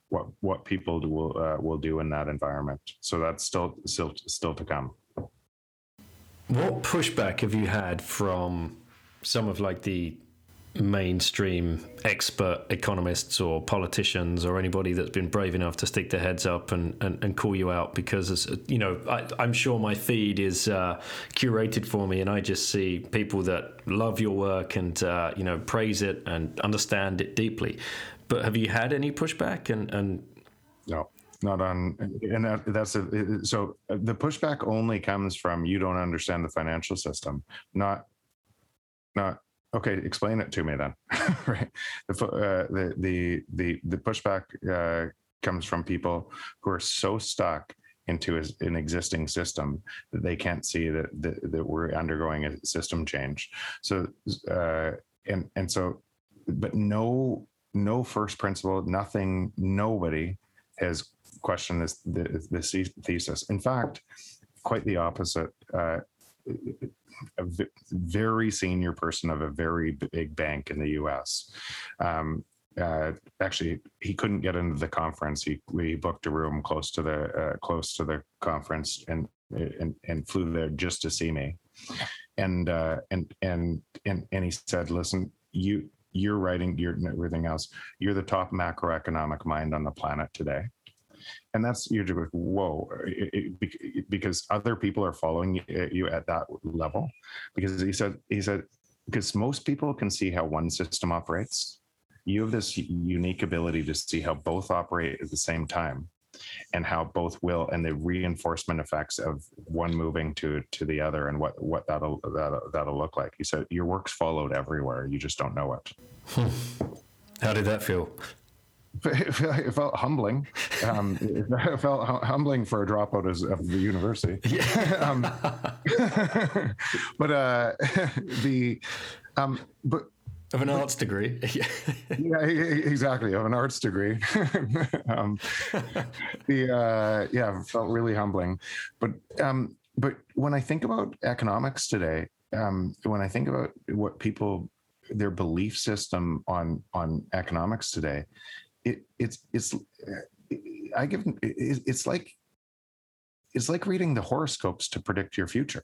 what what people do, will uh, will do in that environment. So that's still still still to come. What pushback have you had from some of like the mainstream expert economists or politicians or anybody that's been brave enough to stick their heads up and, and, and call you out because you know I, am sure my feed is uh, curated for me and I just see people that love your work and uh, you know praise it and understand it deeply. But have you had any pushback and and no not on and that, that's a, so the pushback only comes from you don't understand the financial system not not okay explain it to me then. [LAUGHS] Right. The, uh, the the the the pushback uh, comes from people who are so stuck into an existing system that they can't see that, that, that we're undergoing a system change. So uh, and and so but no no first principle nothing nobody has questioned this this thesis. In fact quite the opposite. Uh, a very senior person of a very big bank in the U.S. Um, uh, actually he couldn't get into the conference. He we booked a room close to the uh, close to the conference and and and flew there just to see me. And uh, and and and and he said, "Listen, you you're writing your everything else. You're the top macroeconomic mind on the planet today." And that's you're just like, whoa, uh, it- it- because other people are following uh, you at that level. Because he said he said because most people can see how one system operates. You have this unique ability to see how both operate at the same time and how both will and the reinforcement effects of one moving to to the other and what what that'll that'll, that'll look like. You said your work's followed everywhere. You just don't know it. Hmm. How did that feel? [LAUGHS] it felt, humbling. Um, it [LAUGHS] felt humbling for a dropout as, of the university. [LAUGHS] Um, but uh the um but Of an arts degree. Yeah. yeah exactly. Of an arts degree. Um the uh yeah felt really humbling. But um but when i think about economics today um when i think about what people their belief system on on economics today it it's it's i give it- it's like it's like reading the horoscopes to predict your future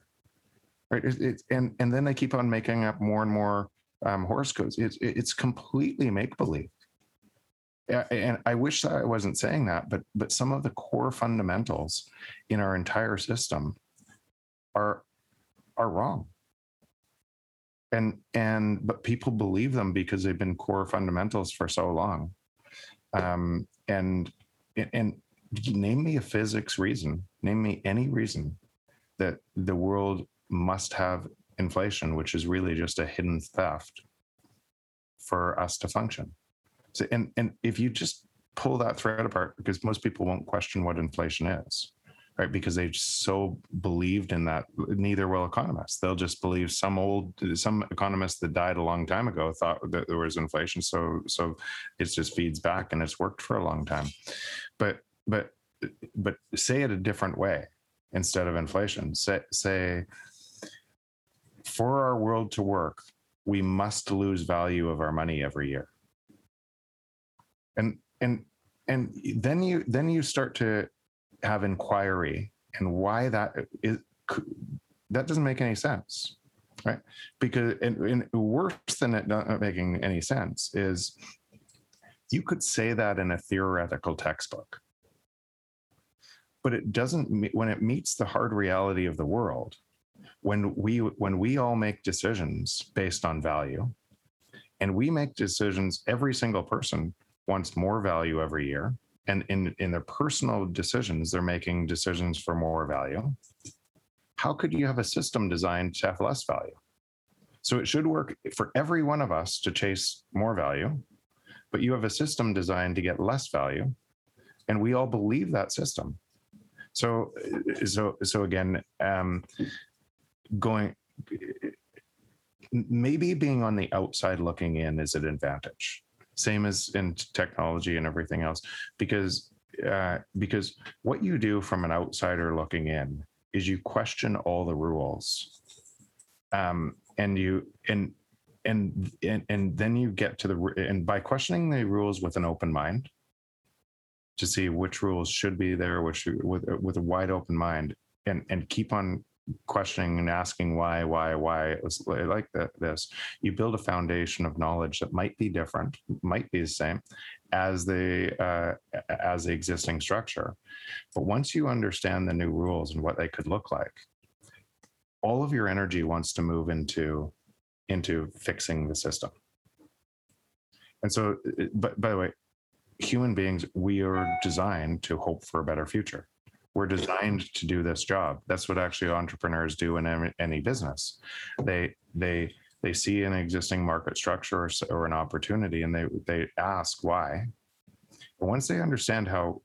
right it, it, and and then they keep on making up more and more um, horoscopes it's it's completely make believe and I wish that I wasn't saying that, but but some of the core fundamentals in our entire system are are wrong. And and but people believe them because they've been core fundamentals for so long. Um, and and name me a physics reason, name me any reason that the world must have inflation, which is really just a hidden theft for us to function. So, and and if you just pull that thread apart, because most people won't question what inflation is, right? Because they so believed in that. Neither will economists. They'll just believe some old some economist that died a long time ago thought that there was inflation. So so it just feeds back, and it's worked for a long time. But but but say it a different way instead of inflation. Say say for our world to work, we must lose value of our money every year and and and then you then you start to have inquiry and why that is that doesn't make any sense right? Because and, and worse than it not making any sense is you could say that in a theoretical textbook. But it doesn't when it meets the hard reality of the world when we when we all make decisions based on value and we make decisions every single person wants more value every year and in in their personal decisions they're making decisions for more value. How could you have a system designed to have less value? So it should work for every one of us to chase more value but you have a system designed to get less value and we all believe that system. So so so again um going maybe being on the outside looking in is an advantage same as in technology and everything else because uh, because what you do from an outsider looking in is you question all the rules. Um, and you and and and and then you get to the and by questioning the rules with an open mind to see which rules should be there which with with a wide open mind and and keep on questioning and asking why why why it was like this. You build a foundation of knowledge that might be different might be the same as the uh, as the existing structure. But once you understand the new rules and what they could look like all of your energy wants to move into into fixing the system. And so uh, but by the way human beings we are designed to hope for a better future we're designed to do this job. That's what actually entrepreneurs do in any, business. They they they see an existing market structure or, or an opportunity and they they ask why. And once they understand how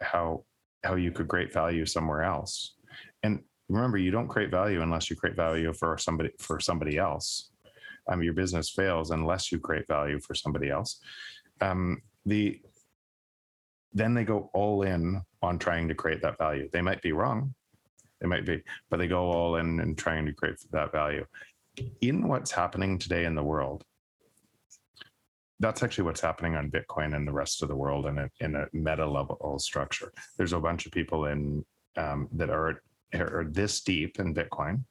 how how you could create value somewhere else and remember you don't create value unless you create value for somebody for somebody else. Um, your business fails unless you create value for somebody else. Um, the then they go all in on trying to create that value. They might be wrong, they might be, but they go all in and trying to create that value. In what's happening today in the world, that's actually what's happening on Bitcoin and the rest of the world in a, in a meta level structure. There's a bunch of people in um, that are, are this deep in Bitcoin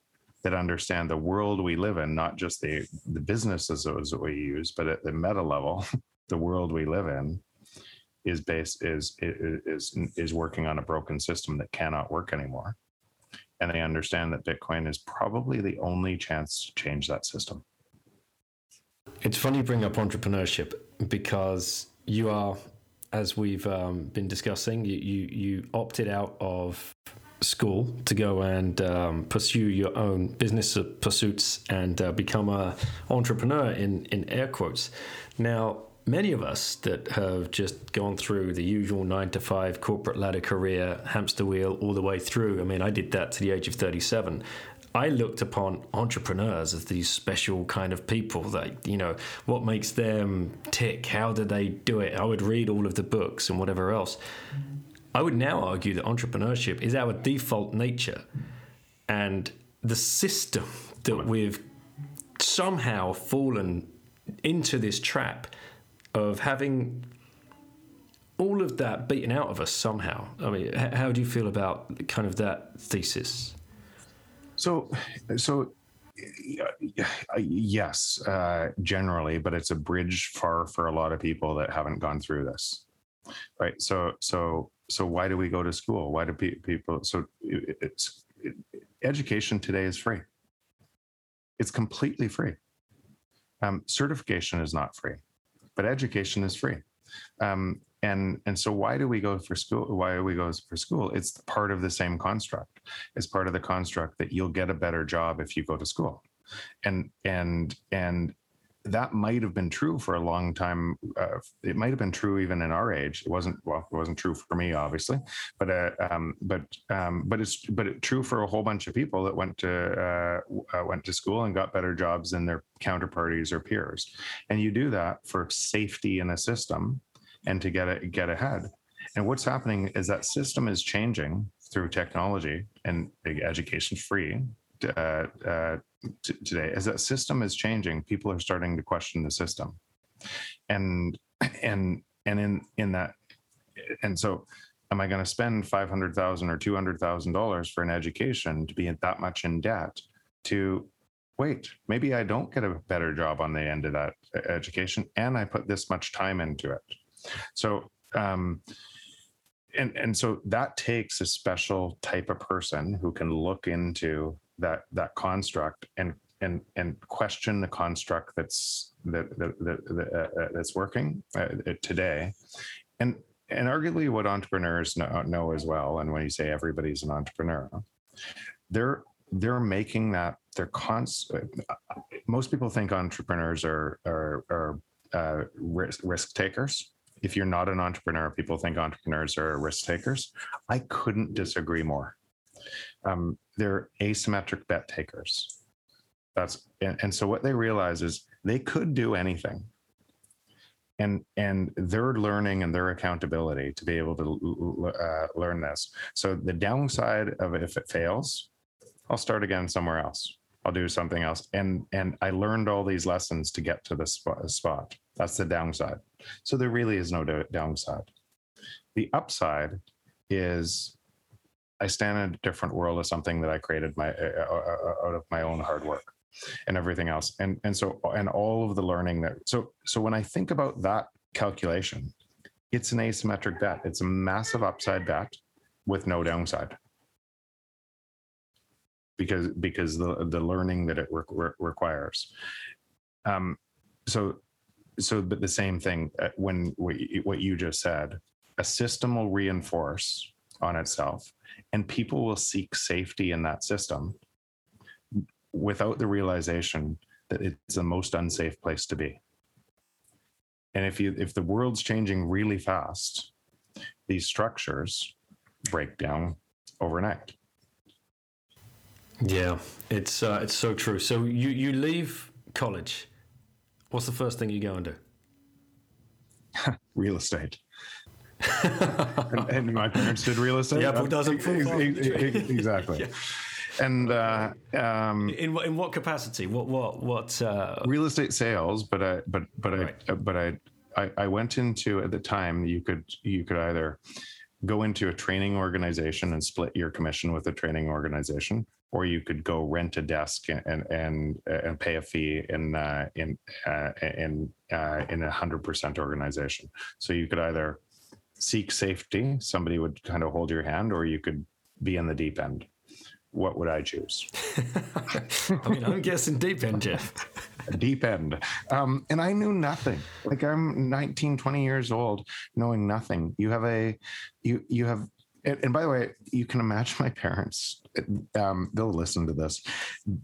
that understand the world we live in, not just the the businesses that we use, but at the meta level, [LAUGHS] the world we live in is based is is is working on a broken system that cannot work anymore. And they understand that bitcoin is probably the only chance to change that system. It's funny you bring up entrepreneurship because you are as we've um, been discussing you, you you opted out of school to go and um, pursue your own business pursuits and uh, become a entrepreneur in in air quotes. Now many of us that have just gone through the usual nine to five corporate ladder career, hamster wheel, all the way through. I mean, I did that to the age of 37. I looked upon entrepreneurs as these special kind of people that, you know, what makes them tick? How do they do it? I would read all of the books and whatever else. I would now argue that entrepreneurship is our default nature. And the system that we've somehow fallen into this trap of having all of that beaten out of us somehow. I mean, how do you feel about kind of that thesis? So, so yes, uh, generally, but it's a bridge far for a lot of people that haven't gone through this, right? So, so, so why do we go to school? Why do pe- people? So, it's it, education today is free. It's completely free. Um, certification is not free but education is free. Um, and and so why do we go for school? Why do we go for school? It's part of the same construct. It's part of the construct that you'll get a better job if you go to school, and and and that might have been true for a long time. Uh, it might have been true even in our age. It wasn't well. It wasn't true for me, obviously, but uh, um, but um, but it's but it's true for a whole bunch of people that went to uh, uh, went to school and got better jobs than their counterparties or peers. And you do that for safety in a system and to get it get ahead. And what's happening is that system is changing through technology and education free uh, uh, t- today as that system is changing. People are starting to question the system. And and and in in that and so am i going to spend 500000 or $200000 for an education to be that much in debt to wait maybe i don't get a better job on the end of that education and i put this much time into it. So um and and so that takes a special type of person who can look into that that construct and and and question the construct that's that, that, that, uh, uh that's working uh, today. And and arguably what entrepreneurs know, know as well and when you say everybody's an entrepreneur they're they're making that they're cons most people think entrepreneurs are are, are uh, risk, risk takers. If you're not an entrepreneur people think entrepreneurs are risk takers. I couldn't disagree more um, they're asymmetric bet takers. That's and, and so what they realize is they could do anything. And and their learning and their accountability to be able to uh, learn this. So the downside of if it fails, I'll start again somewhere else. I'll do something else. And and I learned all these lessons to get to this spot. That's the downside. So there really is no downside. The upside is I stand in a different world of something that I created my uh, uh, uh, out of my own hard work and everything else. And and so and all of the learning that so so when I think about that calculation, it's an asymmetric bet. It's a massive upside bet with no downside. Because because the the learning that it re- re- requires. Um, so so but the same thing when we, what you just said, a system will reinforce on itself and people will seek safety in that system without the realization that it's the most unsafe place to be. And if you if the world's changing really fast these structures break down overnight. Yeah it's uh, it's so true. So you you leave college. What's the first thing you go and do? [LAUGHS] Real estate and, and, my parents did real estate. Yeah, who doesn't? Exactly. [LAUGHS] yeah. and uh, um, In what in what capacity? What what what? Uh, real estate sales, but I but but Right. I but I, I I went into at the time you could you could either go into a training organization and split your commission with a training organization, or you could go rent a desk and and and, and pay a fee in uh, in uh, in uh, in a hundred percent organization. So you could either seek safety, somebody would kind of hold your hand, or you could be in the deep end. What would I choose? [LAUGHS] I mean, I'm guessing deep end, Jeff. [LAUGHS] deep end um, and i knew nothing like i'm 19 20 years old knowing nothing you have a you you have and, by the way you can imagine my parents um, they'll listen to this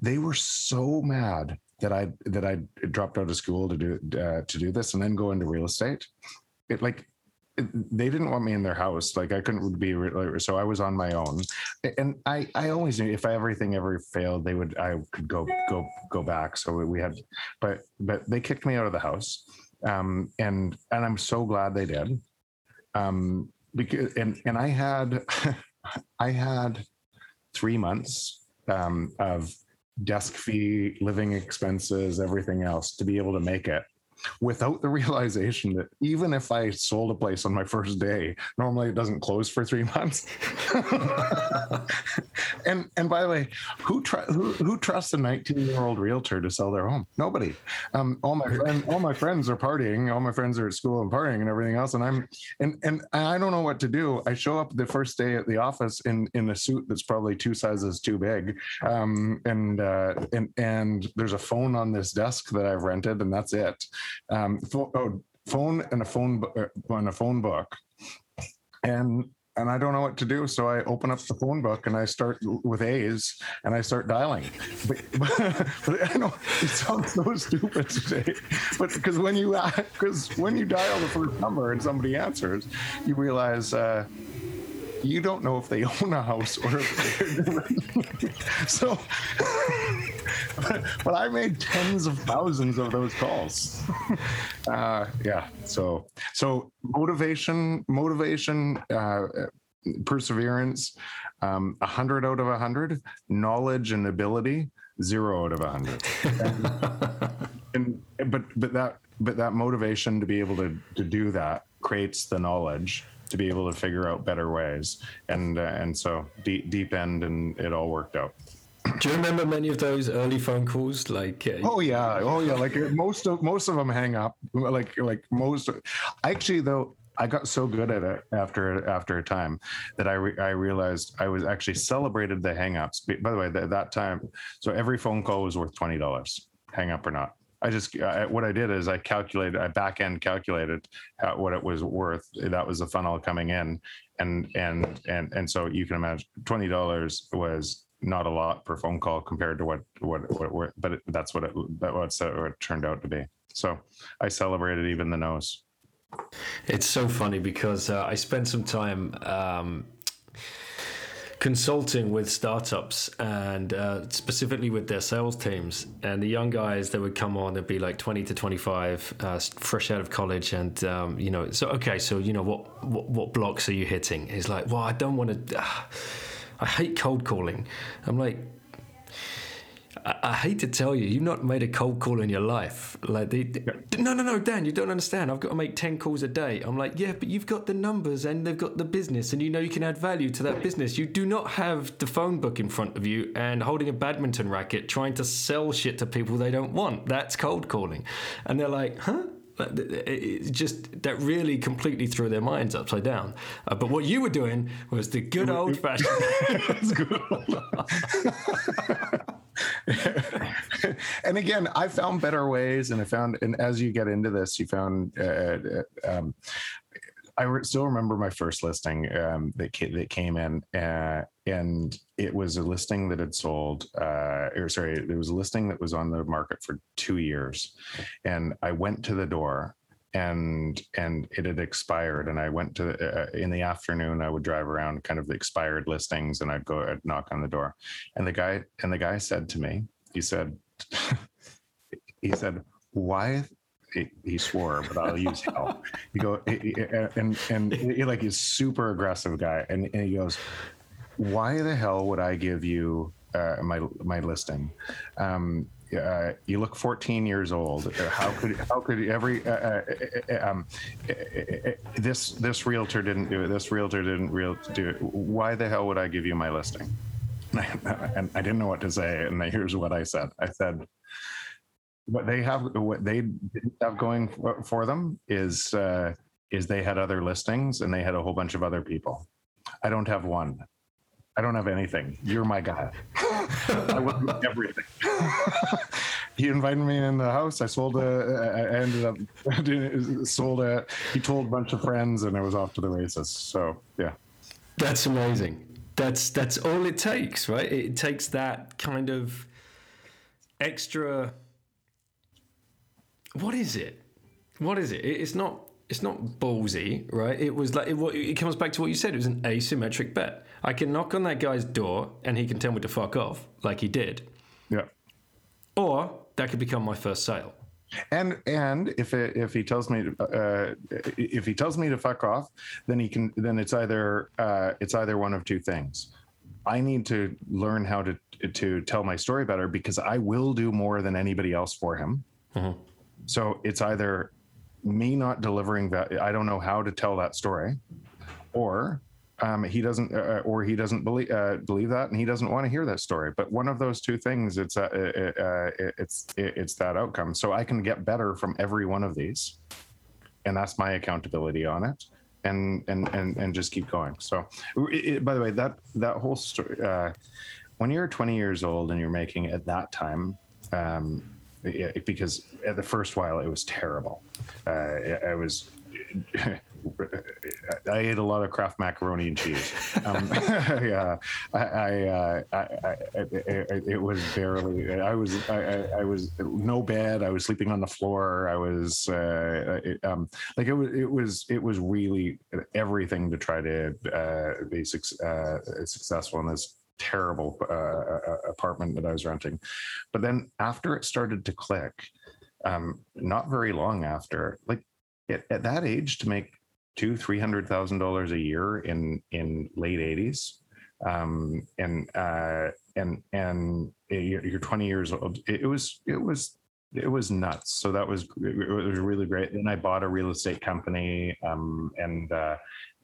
they were so mad that i that i dropped out of school to do uh, to do this and then go into real estate it like they didn't want me in their house like i couldn't be so i was on my own. And i i always knew if everything ever failed they would i could go go go back. So we had but but they kicked me out of the house um and and i'm so glad they did. Um because and and i had [LAUGHS] i had three months um of desk fee living expenses everything else to be able to make it without the realization that even if I sold a place on my first day, normally it doesn't close for three months. [LAUGHS] and and by the way, who tr- who, who trusts a 19 year old realtor to sell their home? Nobody. Um, all my friends, all my friends are partying. All my friends are at school and partying and everything else. And I'm and and I don't know what to do. I show up the first day at the office in in a suit that's probably two sizes too big, um, and uh, and and there's a phone on this desk that I've rented, and that's it. Um, oh, phone and a phone bu- uh, and a phone book, and and I don't know what to do. So I open up the phone book and I start with A's and I start dialing. But, [LAUGHS] but I know it sounds so stupid today, but because when you because when you dial the first number and somebody answers, you realize. Uh, you don't know if they [LAUGHS] own a house or if [LAUGHS] so but, [LAUGHS] but i made tens of thousands of those calls. [LAUGHS] Uh, yeah so so motivation motivation uh, perseverance um, 100 out of 100 knowledge and ability zero out of 100 and, [LAUGHS] and but but that but that motivation to be able to to do that creates the knowledge to be able to figure out better ways. And uh, and so deep deep end and it all worked out Do you remember many of those early phone calls? Like, uh, Oh yeah, oh yeah. Like most of most of them hang up. Like like most. Actually, though, I got so good at it after after a time that I re- I realized I was actually celebrated the hang-ups. By the way, at that time, so every phone call was worth twenty dollars, hang up or not. I just I, what I did is I calculated, I back end calculated how, what it was worth. That was the funnel coming in, and and and and so you can imagine twenty dollars was not a lot per phone call compared to what what what, what but it, that's what it that uh, what it turned out to be. So I celebrated even the noes. It's so funny because uh, I spent some time um, consulting with startups and uh, specifically with their sales teams. And the young guys that would come on, they'd be like 20 to 25, uh, fresh out of college. And, um, you know, so, okay, so, you know, what, what, what blocks are you hitting? He's like, well, I don't want to, I hate cold calling. I'm like, I, I hate to tell you, you've not made a cold call in your life. Like, they, no, no, no, Dan, you don't understand. I've got to make 10 calls a day. I'm like, yeah, but you've got the numbers and they've got the business, and you know you can add value to that business. You do not have the phone book in front of you and holding a badminton racket trying to sell shit to people they don't want. That's cold calling. And they're like, huh? It- just that really completely threw their minds upside down. Uh, but what you were doing was the [LAUGHS] [LAUGHS] good old fashioned. And again, I found better ways, and I found, and as you get into this, you found. Uh, uh, um, I still remember my first listing um, that ca- that came in, uh, and it was a listing that had sold. Uh, or sorry, it was a listing that was on the market for two years, and I went to the door, and and it had expired, and I went to uh, in the afternoon. I would drive around kind of the expired listings, and I'd go I'd knock on the door, and the guy and the guy said to me, he said, [LAUGHS] he said, why he, he swore, but I'll use hell. He go and and he, like he's super aggressive guy, and, and he goes, "Why the hell would I give you uh, my my listing. Um, uh, you look 14 years old. How could how could every uh, uh, uh, um, uh, uh, this this realtor didn't do it? This realtor didn't real do it. Why the hell would I give you my listing? [LAUGHS] And I didn't know what to say. And here's what I said. I said, what they have what they didn't have going for, for them is uh, is they had other listings and they had a whole bunch of other people. I don't have one. I don't have anything. You're my guy. I do [LAUGHS] everything. he invited me in the house. I sold a. I ended up [LAUGHS] sold a. He told a bunch of friends, and it was off to the races. So yeah, That's amazing. That's that's all it takes, right? It takes that kind of extra. What is it? What is it? It- It's not. It's not ballsy, right? It was like it, it comes back to what you said. It was an asymmetric bet. I can knock on that guy's door and he can tell me to fuck off, like he did, yeah. or that could become my first sale. And and if it, if he tells me uh, if he tells me to fuck off, then he can then it's either uh, it's either one of two things. I need to learn how to to tell my story better because I will do more than anybody else for him. So it's either me not delivering that I don't know how to tell that story, or um, he doesn't uh, or he doesn't believe uh, believe that and he doesn't want to hear that story. But one of those two things, it's uh, uh, uh, it's it's that outcome. So I can get better from every one of these, and that's my accountability on it. And and and and just keep going. So, it, it- by the way, that that whole story. Uh, when you're 20 years old and you're making at that time um, it, because at the first while it was terrible uh, I- was [LAUGHS] I ate a lot of Kraft macaroni and cheese. Um, [LAUGHS] yeah, I, I, uh, I, I, it was barely. I was, I, was no bed. I was sleeping on the floor. I was, uh, it, um, like it was, it was, it was really everything to try to uh, be suc- uh, successful in this terrible uh, uh, apartment that I was renting. But then after it started to click, um, not very long after, like at, at that age, to make two, three hundred thousand dollars a year in in late eighties, um, and uh, and and you're, twenty years old. It, was it was it was nuts. So that was it was really great. Then I bought a real estate company, um, and uh, and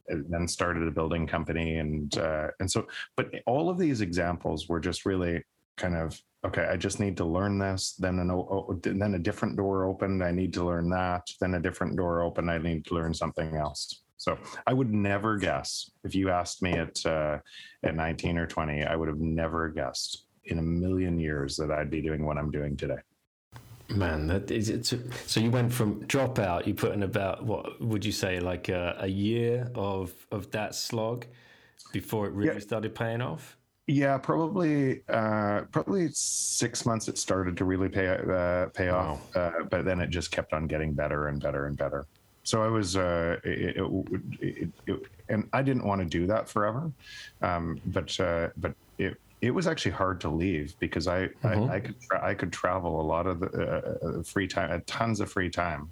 then started a building company, and uh, and so. But all of these examples were just really kind of okay. I just need to learn this. Then an o- o- then a different door opened. I need to learn that. Then a different door opened. I need to learn something else. So I would never guess if you asked me at uh, at 19 or 20, I would have never guessed in a million years that I'd be doing what I'm doing today. Man, that is it. So you went from dropout. You put in about what would you say, like a, a year of of that slog before it really Yeah. started paying off. Yeah, probably uh, probably six months it started to really pay uh, pay off, uh, but then it just kept on getting better and better and better. So I was, uh, it, it, it, it, and I didn't want to do that forever, um, but uh, but it it was actually hard to leave because I I, I could tra- I could travel a lot of the uh, uh, free time, had tons of free time,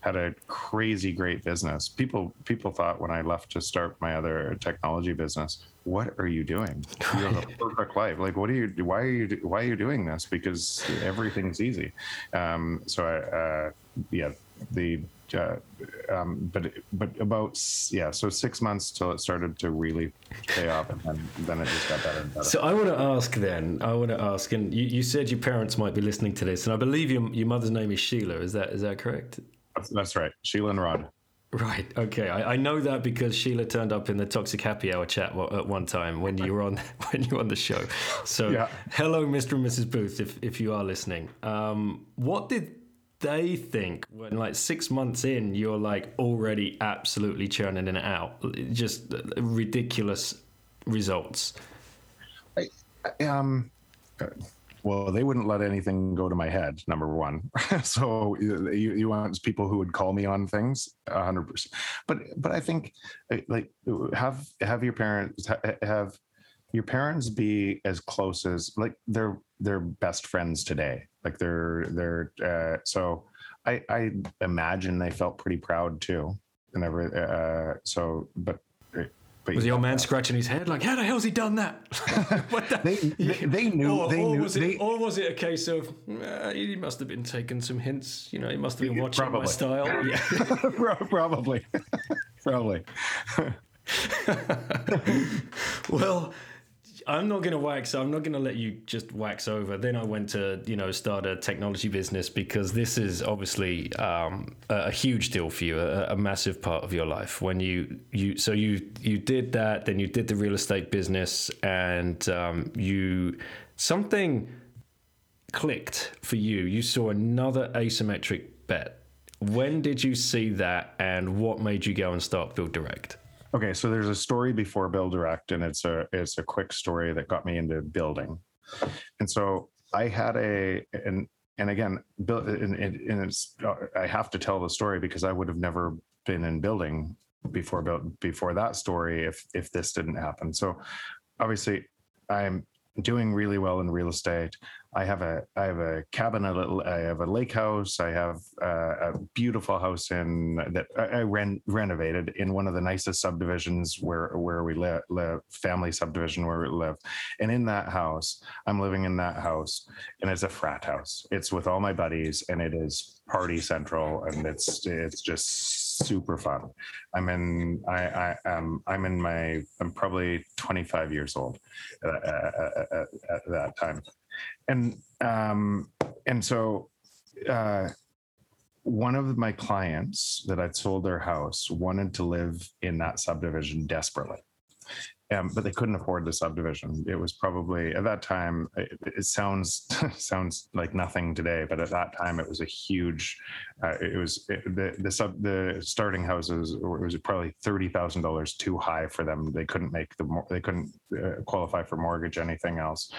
had a crazy great business. People people thought when I left to start my other technology business, what are you doing? You have a perfect life. Like, what are you? Why are you? Why are you doing this? Because everything's easy. Um, so I, uh, yeah, the. Uh, um, but but about yeah, so six months till it started to really pay off, and then, then it just got better and better. So I want to ask then. I want to ask, and you, you said your parents might be listening to this, and I believe your your mother's name is Sheila. Is that is that correct? That's, that's right, Sheila and Rod. Right. Okay. I, I know that because Sheila turned up in the Toxic Happy Hour chat at one time when you were on [LAUGHS] when you were on the show. So, Yeah. hello, Mr. and Mrs. Booth, if if you are listening. Um, what did they think when, like, six months in, you're like already absolutely churning it out, just ridiculous results? um well they wouldn't let anything go to my head number one. [LAUGHS] So you, you want people who would call me on things? 100% but but i think uh, like have have your parents have your parents be as close as like they're they're best friends today like they're they're uh so i i imagine they felt pretty proud too and every uh so but but but Was the old man that. scratching his head like, "How the hell's he done that?" [LAUGHS] What the- [LAUGHS] They, they, they knew. or, they or knew. was it, or was it a case of uh, he must have been taking some hints? You know, he must have been watching my style. [LAUGHS] Yeah. probably, probably. Well, I'm not going to wax. I'm not going to let you just wax over. Then I went to, you know, start a technology business because this is obviously um, a, huge deal for you, a, a massive part of your life. When you you so you you did that, then you did the real estate business, and um, you something clicked for you. You saw another asymmetric bet. When did you see that, and what made you go and start Build Direct? Okay, so there's a story before Build Direct, and it's a it's a quick story that got me into building. And so I had a and and again, build and, and, it's I have to tell the story because I would have never been in building before build before that story if if this didn't happen. So obviously, I'm doing really well in real estate. I have a I have a cabin, a little, I have a lake house. I have uh, a beautiful house in that I ren, renovated in one of the nicest subdivisions where where we live, live, family subdivision where we live. And in that house, I'm living in that house, and it's a frat house. It's with all my buddies, and it is party central, and it's it's just super fun. I'm in I I am I'm in my I'm probably 25 years old uh, at, at, at that time and um and so uh one of my clients that I'd sold their house wanted to live in that subdivision desperately. Um, but they couldn't afford the subdivision. It was probably at that time. It, it sounds [LAUGHS] sounds like nothing today, but at that time it was a huge. Uh, it was it, the the sub the starting houses it was probably thirty thousand dollars too high for them. They couldn't make the they couldn't uh, qualify for mortgage anything else,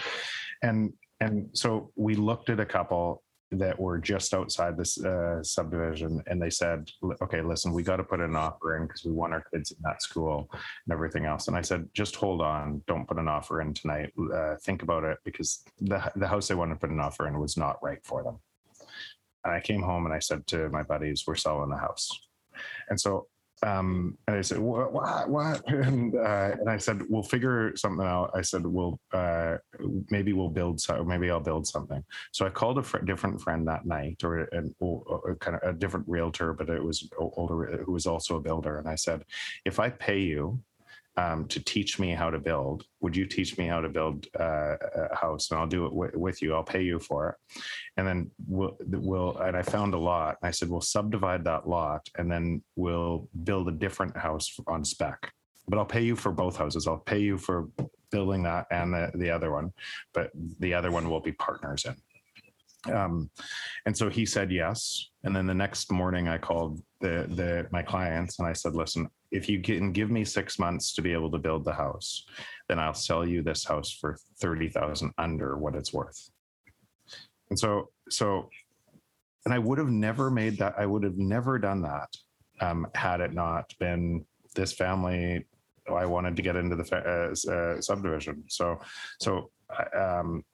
and and so we looked at a couple that were just outside this uh, subdivision and they said okay listen we got to put an offer in because we want our kids in that school and everything else. And i said just hold on don't put an offer in tonight uh, think about it because the, the house they wanted to put an offer in was not right for them. And i came home and i said to my buddies we're selling the house. And so um, and I said, what, what? [LAUGHS] And, uh, and I said, we'll figure something out. I said, we'll, uh, maybe we'll build, so maybe I'll build something. So I called a fr- different friend that night, or an or kind of a different realtor, but it was older, who was also a builder. And I said, if I pay you um, to teach me how to build, would you teach me how to build uh, a house? And I'll do it wi- with you. I'll pay you for it. And then we'll, we'll, and I found a lot. I said, we'll subdivide that lot and then we'll build a different house on spec. But I'll pay you for both houses. I'll pay you for building that and the, the other one, but the other one will be partners in. Um, and so he said yes. And then the next morning, I called the the my clients and I said, "Listen, if you can give me six months to be able to build the house, then I'll sell you this house for thirty thousand under what it's worth." And so so, and I would have never made that. I would have never done that um, had it not been this family. I wanted to get into the uh, uh, subdivision. So so um,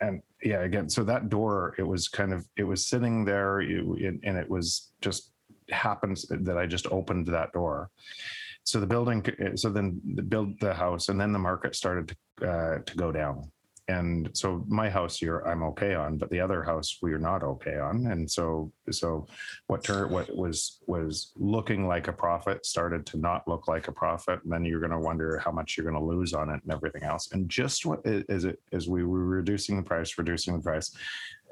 and yeah again so that door it was kind of it was sitting there and and it was just happens that i just opened that door. So the building so then the build the house and then the market started to uh, to go down. And so my house you're i'm okay on but the other house we're not okay on. And so so what tur- what was was looking like a profit started to not look like a profit. And then you're going to wonder how much you're going to lose on it and everything else. And just what is it as we were reducing the price reducing the price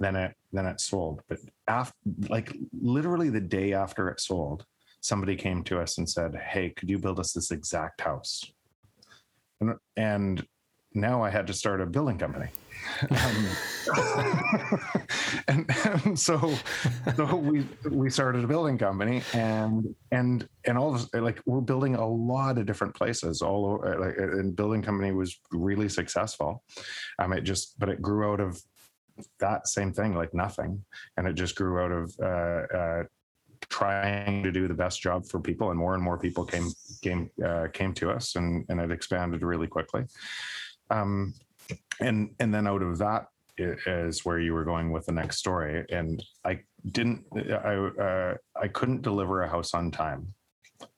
then it then it sold but after like literally the day after it sold somebody came to us and said hey could you build us this exact house and, and now I had to start a building company. Um, [LAUGHS] and, and so, so we we started a building company, and and and all of like we're building a lot of different places all over. Like, and building company was really successful. Um, it just, but it grew out of that same thing, like nothing, and it just grew out of. Uh, uh, trying to do the best job for people and more and more people came came uh, came to us and and it expanded really quickly um, and and then out of that is where you were going with the next story and i didn't i uh, i couldn't deliver a house on time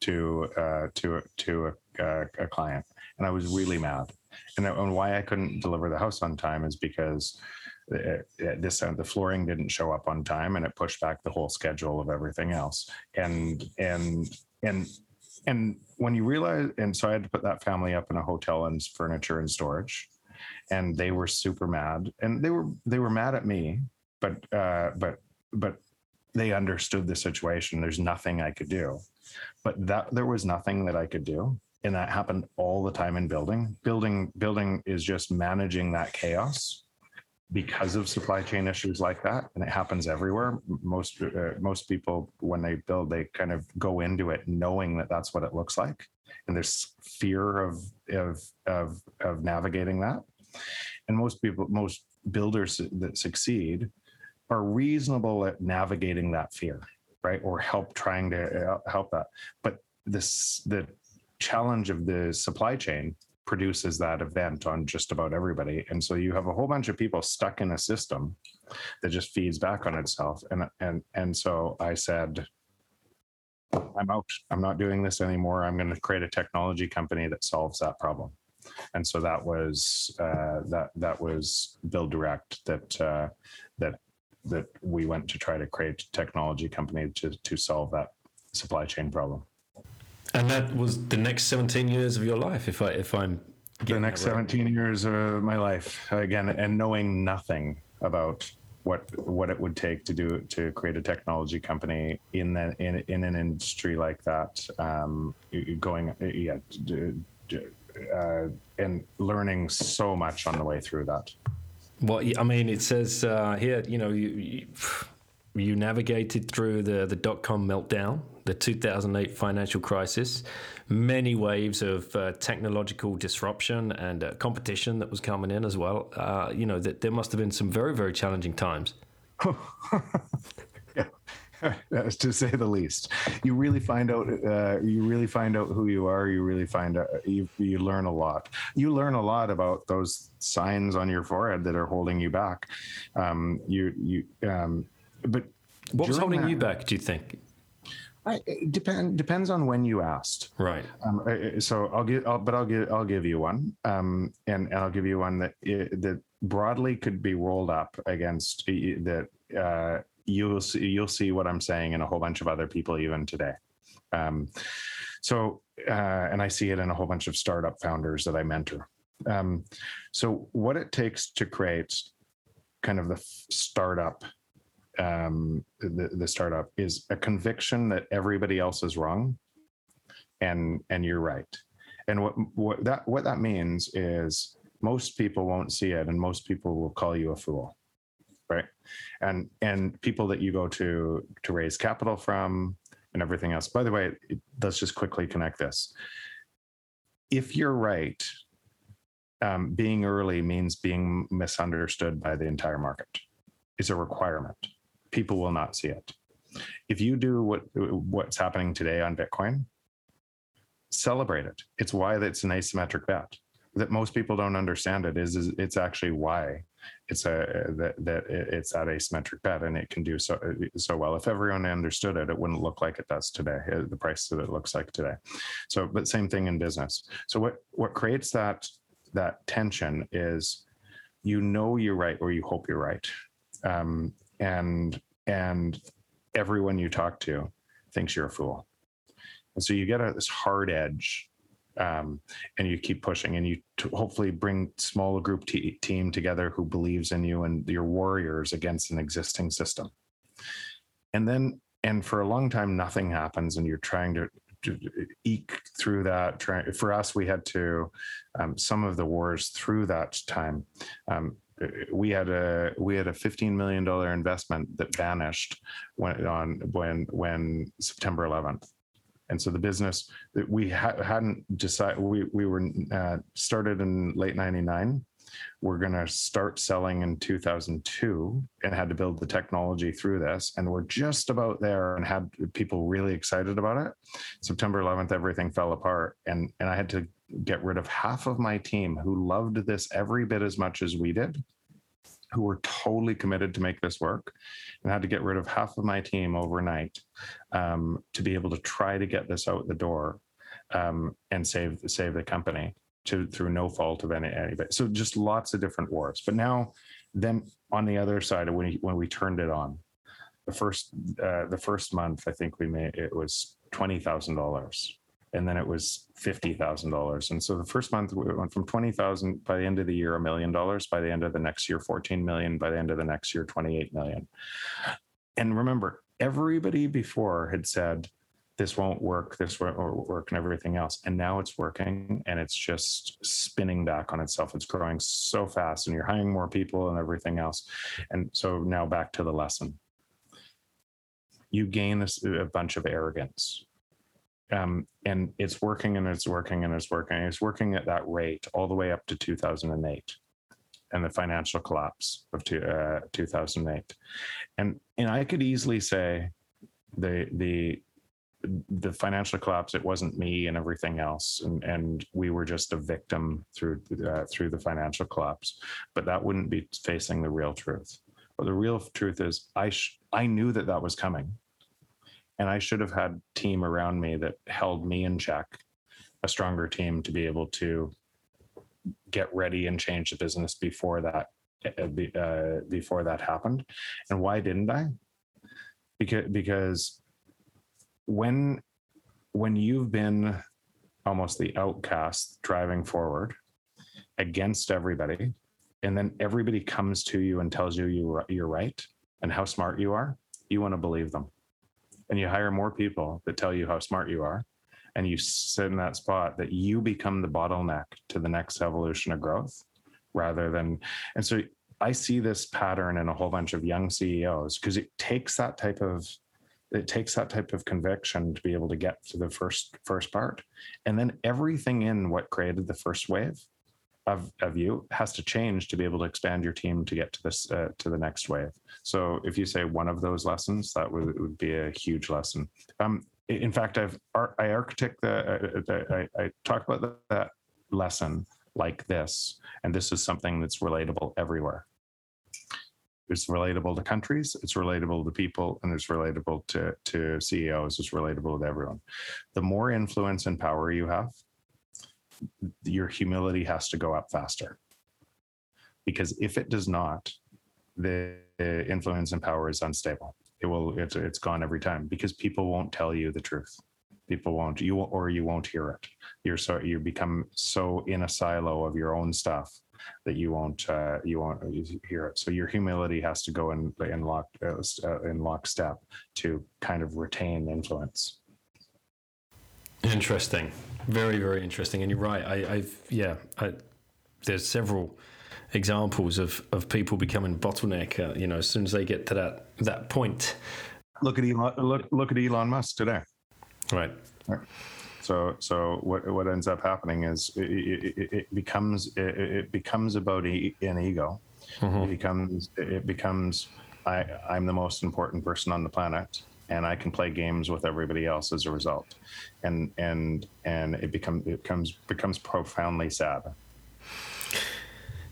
to uh to to uh, a client, and I was really mad. And, and why I couldn't deliver the house on time is because this uh, the flooring didn't show up on time, and it pushed back the whole schedule of everything else. And and and and when you realize, and so I had to put that family up in a hotel and furniture and storage, and they were super mad, and they were they were mad at me, but uh, but but they understood the situation. There's nothing I could do, but that there was nothing that I could do, and that happened all the time in building. Building building is just managing that chaos because of supply chain issues like that and it happens everywhere. Most uh, most people when they build they kind of go into it knowing that that's what it looks like and there's fear of of of, of navigating that. And most people most builders that succeed are reasonable at navigating that fear right or help trying to uh, help that. But this the challenge of the supply chain produces that event on just about everybody. And so you have a whole bunch of people stuck in a system that just feeds back on itself. And and and so I said, I'm out. I'm not doing this anymore. I'm going to create a technology company that solves that problem. And so that was uh, that that was Build Direct that uh, that that we went to try to create a technology company to to solve that supply chain problem. And that was the next 17 years of your life, if I if I'm the next right. 17 years of my life again, and knowing nothing about what what it would take to do to create a technology company in that in in an industry like that, um, going yeah, uh, and learning so much on the way through that. Well, I mean, it says uh, here, you know, you, you you navigated through the the dot com meltdown the 2008 financial crisis, many waves of uh, technological disruption and uh, competition that was coming in as well. Uh, you know, that there must have been some very, very challenging times. [LAUGHS] yeah. [LAUGHS] to say the least. You really find out. Uh, you really find out who you are. You really find out. You you learn a lot. You learn a lot about those signs on your forehead that are holding you back. Um, you you. Um, but what was holding that, you back? Do you think? I, it depend depends on when you asked. Right. Um, so I'll give, I'll, but I'll give, I'll give you one, um, and, I'll give you one that that broadly could be rolled up against that. Uh, you'll see, you'll see what I'm saying in a whole bunch of other people even today. Um, so, uh, and I see it in a whole bunch of startup founders that I mentor. Um, so, what it takes to create kind of the startup um, the, the startup is a conviction that everybody else is wrong. And and you're right. And what what that what that means is most people won't see it and most people will call you a fool right? And and people that you go to to raise capital from and everything else. By the way let's just quickly connect this. If you're right um, being early means being misunderstood by the entire market. Is a requirement people will not see it. If you do what what's happening today on Bitcoin, celebrate it. It's why it's an asymmetric bet. That most people don't understand it is, is it's actually why it's a that, that it's that asymmetric bet and it can do so so well. If everyone understood it, it wouldn't look like it does today. Uh, the price that it looks like today. So, but same thing in business. So what what creates that that tension is you know you're right or you hope you're right. Um, and and everyone you talk to thinks you're a fool. And so you get a, this hard edge um, and you keep pushing and you hopefully bring small group t- team together who believes in you and your warriors against an existing system. And then and for a long time nothing happens and you're trying to, to eke through that for us we had to um, some of the wars through that time um, we had a we had a 15 million dollar investment that vanished when on when when September 11th and so the business that we ha- hadn't decided we we were uh, started in late 99 we're going to start selling in 2002 and had to build the technology through this. And we're just about there and had people really excited about it. September 11th everything fell apart. And and i had to get rid of half of my team who loved this every bit as much as we did who were totally committed to make this work and had to get rid of half of my team overnight um, to be able to try to get this out the door um, and save save the company to through no fault of any anybody. So just lots of different wars. But now, then on the other side, when we, when we turned it on, the first uh, the first month, I think we made it was twenty thousand dollars, and then it was fifty thousand dollars. And so the first month we went from twenty thousand by the end of the year, a million dollars. By the end of the next year, fourteen million. By the end of the next year, twenty eight million. And remember, everybody before had said this won't work, this won't work, and everything else. And now it's working and it's just spinning back on itself. It's growing so fast, and you're hiring more people and everything else. And so now back to the lesson. You gain this, a bunch of arrogance. Um, and it's working and it's working and it's working. It's working at that rate all the way up to 2008 and the financial collapse of two, uh, 2008. And, and I could easily say the, the, the financial collapse it wasn't me and everything else and and we were just a victim through uh, through the financial collapse but that wouldn't be facing the real truth but the real truth is i sh- i knew that that was coming and i should have had team around me that held me in check a stronger team to be able to get ready and change the business before that uh, uh before that happened. And why didn't i? Because because when when you've been almost the outcast driving forward against everybody and then everybody comes to you and tells you you you're right and how smart you are you want to believe them and you hire more people that tell you how smart you are and you sit in that spot that you become the bottleneck to the next evolution of growth rather than and so i see this pattern in a whole bunch of young ceos because it takes that type of it takes that type of conviction to be able to get to the first first part. And then everything in what created the first wave of, of you has to change to be able to expand your team to get to this uh, to the next wave. So if you say one of those lessons that would, would be a huge lesson. Um, in fact i've i architect the, uh, the I, I, talk about that lesson like this and this is something that's relatable everywhere. It's relatable to countries, it's relatable to people, and it's relatable to, to CEOs, it's relatable to everyone. The more influence and power you have, your humility has to go up faster. Because if it does not, the influence and power is unstable. It will it's it's gone every time because people won't tell you the truth. People won't you will, or you won't hear it. You're so you become so in a silo of your own stuff that you won't uh, you won't hear it. So your humility has to go in in lock uh, in lockstep to kind of retain influence. Interesting, very very interesting. And you're right. I, I've yeah. I, there's several examples of of people becoming bottleneck. Uh, you know, as soon as they get to that that point. Look at Elon. Look look at Elon Musk today. Right. right. So so what what ends up happening is it, it, it becomes it, it, becomes about e- an ego. Mm-hmm. It becomes it becomes I I'm the most important person on the planet and I can play games with everybody else as a result. And and and it becomes it becomes becomes profoundly sad.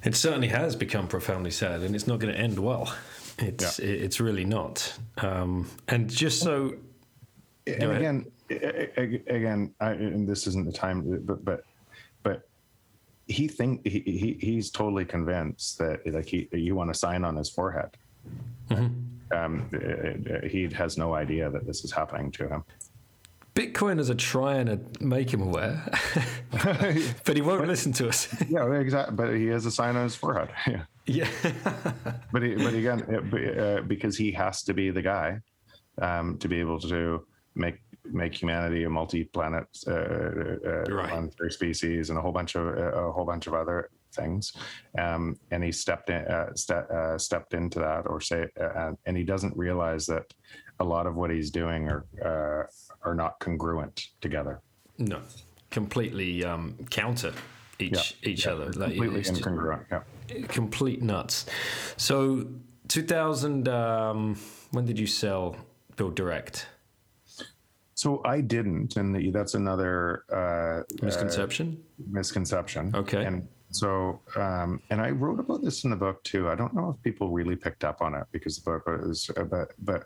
It certainly has become profoundly sad, and it's not going to end well. It's yeah. it's really not. Um, and just so, and again, again, I, and this isn't the time, but but but he think he, he he's totally convinced that like he you want to sign on his forehead. Mm-hmm. Um, he has no idea that this is happening to him. Bitcoiners are trying to make him aware, [LAUGHS] but he won't but, listen to us. [LAUGHS] yeah, exactly. But he has a sign on his forehead. [LAUGHS] Yeah. Yeah. but he, but again, uh, because he has to be the guy um, to be able to make make humanity a multi-planet uh, uh, right. planetary species and a whole bunch of uh, a whole bunch of other things. Um, and he stepped in, uh, ste- uh, stepped into that, or say, uh, and he doesn't realize that a lot of what he's doing are are not congruent together. No, completely um, counter each yeah. each yeah. other. Like, completely incongruent. Yeah. Complete nuts. So, 2000. Um, when did you sell Build Direct? So I didn't, and that's another uh, misconception. Uh, misconception. Okay. And so, um, and I wrote about this in the book too. I don't know if people really picked up on it because the book was, uh, but but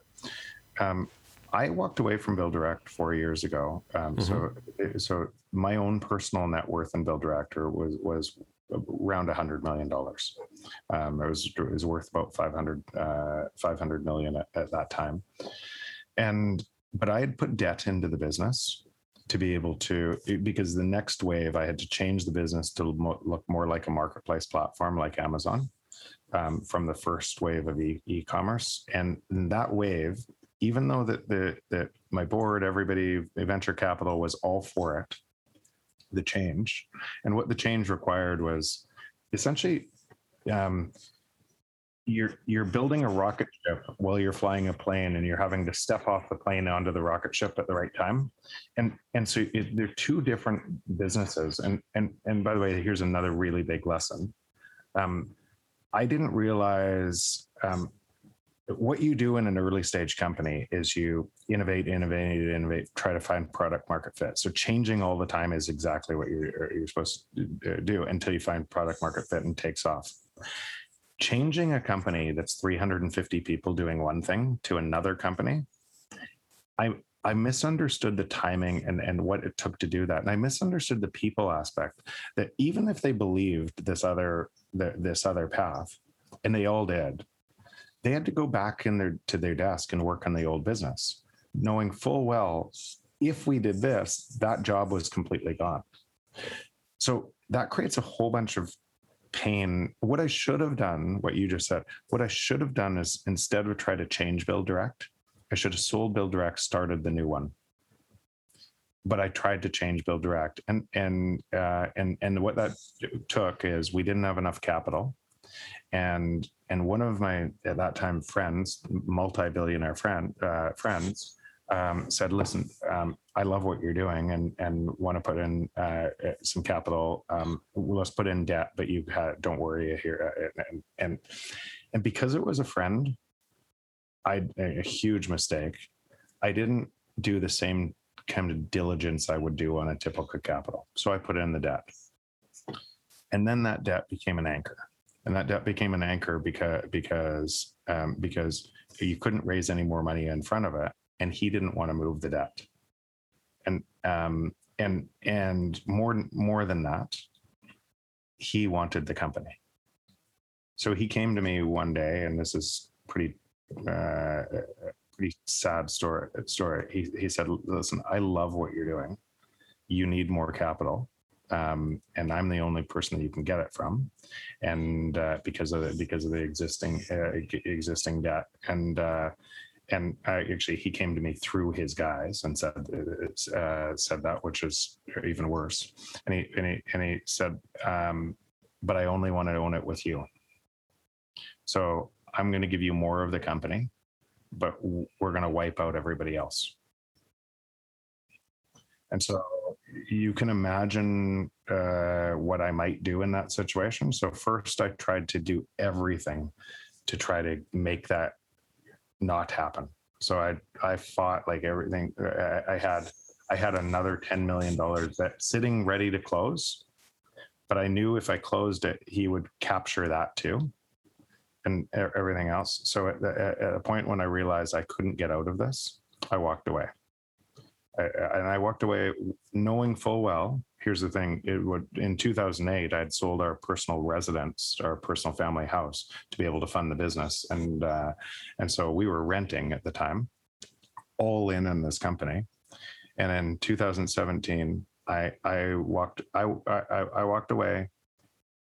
um, I walked away from Build Direct four years ago. Um, So, so my own personal net worth in Build Director was was around a hundred million dollars. Um, it was it was worth about 500, uh, 500 million at, at that time, and but I had put debt into the business to be able to because the next wave I had to change the business to look more like a marketplace platform like Amazon um, from the first wave of e- e-commerce. And that wave even though that the that my board everybody venture capital was all for it the change and what the change required was essentially um, you're you're building a rocket ship while you're flying a plane and you're having to step off the plane onto the rocket ship at the right time. And and so it, they're two different businesses. And and and by the way here's another really big lesson. Um, i didn't realize um, what you do in an early stage company is you innovate innovate innovate try to find product market fit. So changing all the time is exactly what you're, you're supposed to do until you find product market fit and takes off changing a company that's 350 people doing one thing to another company. I i misunderstood the timing and and what it took to do that. And i misunderstood the people aspect that even if they believed this other the, this other path and they all did they had to go back in their to their desk and work on the old business knowing full well if we did this that job was completely gone. So that creates a whole bunch of pain. What I should have done, what you just said, what I should have done is instead of try to change Build Direct, I should have sold Build Direct, started the new one. But I tried to change Build Direct, and and uh, and and what that took is we didn't have enough capital, and and one of my at that time friends, multi-billionaire friend uh, friends, um, said, "Listen, um, I love what you're doing, and and want to put in uh, some capital. Um, let's put in debt, but you don't worry here." Uh, and, and and because it was a friend, I a huge mistake. I didn't do the same kind of diligence I would do on a typical capital, so I put in the debt, and then that debt became an anchor, and that debt became an anchor because because um, because you couldn't raise any more money in front of it and he didn't want to move the debt. And um, and and more more than that, he wanted the company. So he came to me one day, and this is pretty uh, pretty sad story. Story. He he said, "Listen, I love what you're doing. You need more capital." Um, and I'm the only person that you can get it from, and uh, because of the, because of the existing uh, existing debt, and uh, and I, actually he came to me through his guys and said uh, said that, which is even worse. And he and he and he said, um, "But I only want to own it with you. So I'm going to give you more of the company, but we're going to wipe out everybody else." And so you can imagine uh, what I might do in that situation. So first, I tried to do everything to try to make that not happen. So I I fought like everything. Uh, I, I had I had another ten million dollars that sitting ready to close, but I knew if I closed it, he would capture that too, and everything else. So at, at a point when I realized I couldn't get out of this, I walked away. I, and I walked away knowing full well here's the thing it would in 2008 i'd sold our personal residence our personal family house to be able to fund the business. And uh, and so we were renting at the time all in in this company. And in 2017 i i walked i i, I walked away